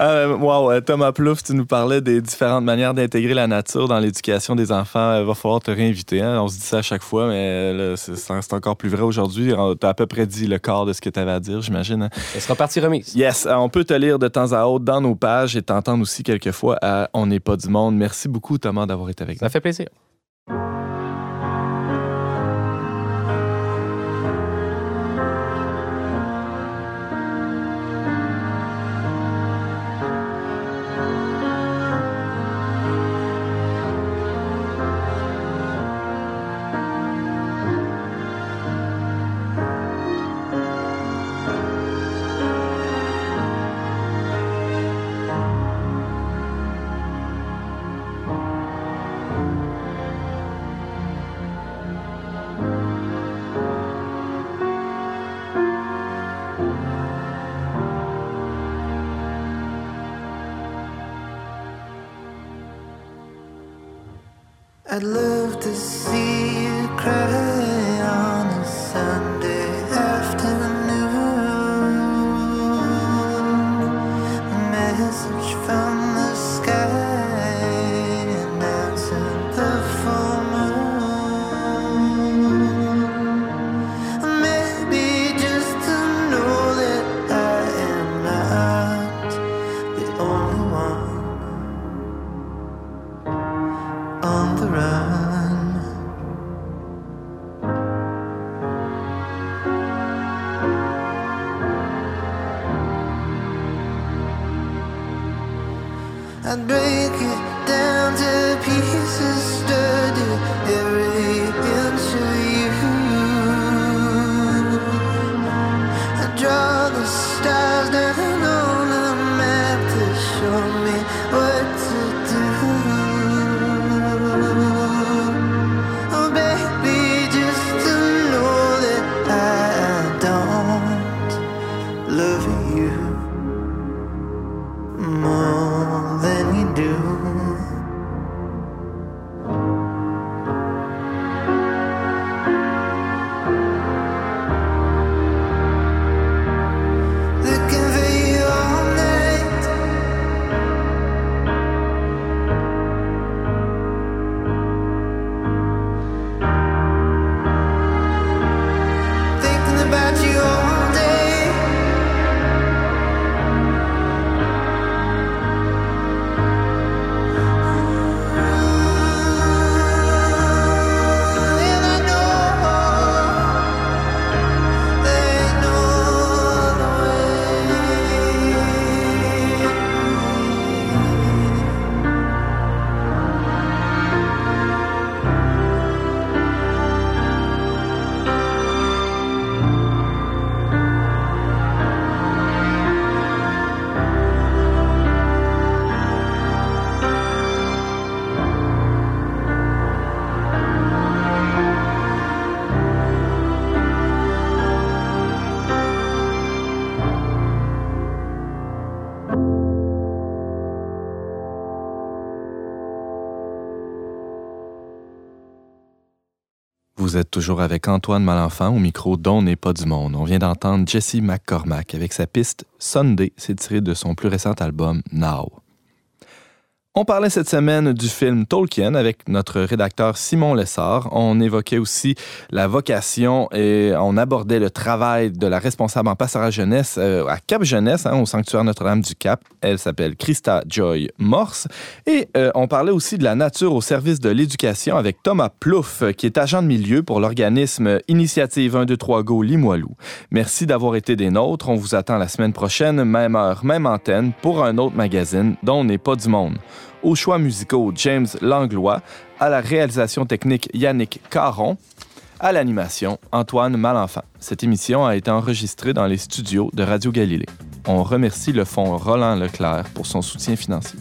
Euh, wow, euh, Thomas Plouffe, tu nous parlais des différentes manières d'intégrer la nature dans l'éducation des enfants. Il va falloir te réinviter. hein. On se dit ça à chaque fois, mais euh, c'est encore plus vrai aujourd'hui. Tu as à peu près dit le quart de ce que tu avais à dire, j'imagine. hein. Ce sera partie remise. Yes, euh, on peut te lire de temps à autre dans nos pages et t'entendre aussi quelquefois à On n'est pas du monde. Merci beaucoup, Thomas, d'avoir été avec nous. Ça fait plaisir. I'd love to see I'd break it down to pieces, study every Vous êtes toujours avec Antoine Malenfant au micro d'On n'est pas du monde. On vient d'entendre Jesse McCormack avec sa piste Sunday, c'est tiré de son plus récent album Now. On parlait cette semaine du film Tolkien avec notre rédacteur Simon Lessard. On évoquait aussi la vocation et on abordait le travail de la responsable en pastoral jeunesse euh, à Cap Jeunesse, hein, au sanctuaire Notre-Dame du Cap. Elle s'appelle Christa Joy Morse. Et euh, on parlait aussi de la nature au service de l'éducation avec Thomas Plouffe, qui est agent de milieu pour l'organisme Initiative 123 Go Limoilou. Merci d'avoir été des nôtres. On vous attend la semaine prochaine, même heure, même antenne, pour un autre magazine dont on n'est pas du monde. Aux choix musicaux, James Langlois. À la réalisation technique, Yannick Caron. À l'animation, Antoine Malenfant. Cette émission a été enregistrée dans les studios de Radio Galilée. On remercie le Fonds Roland Leclerc pour son soutien financier.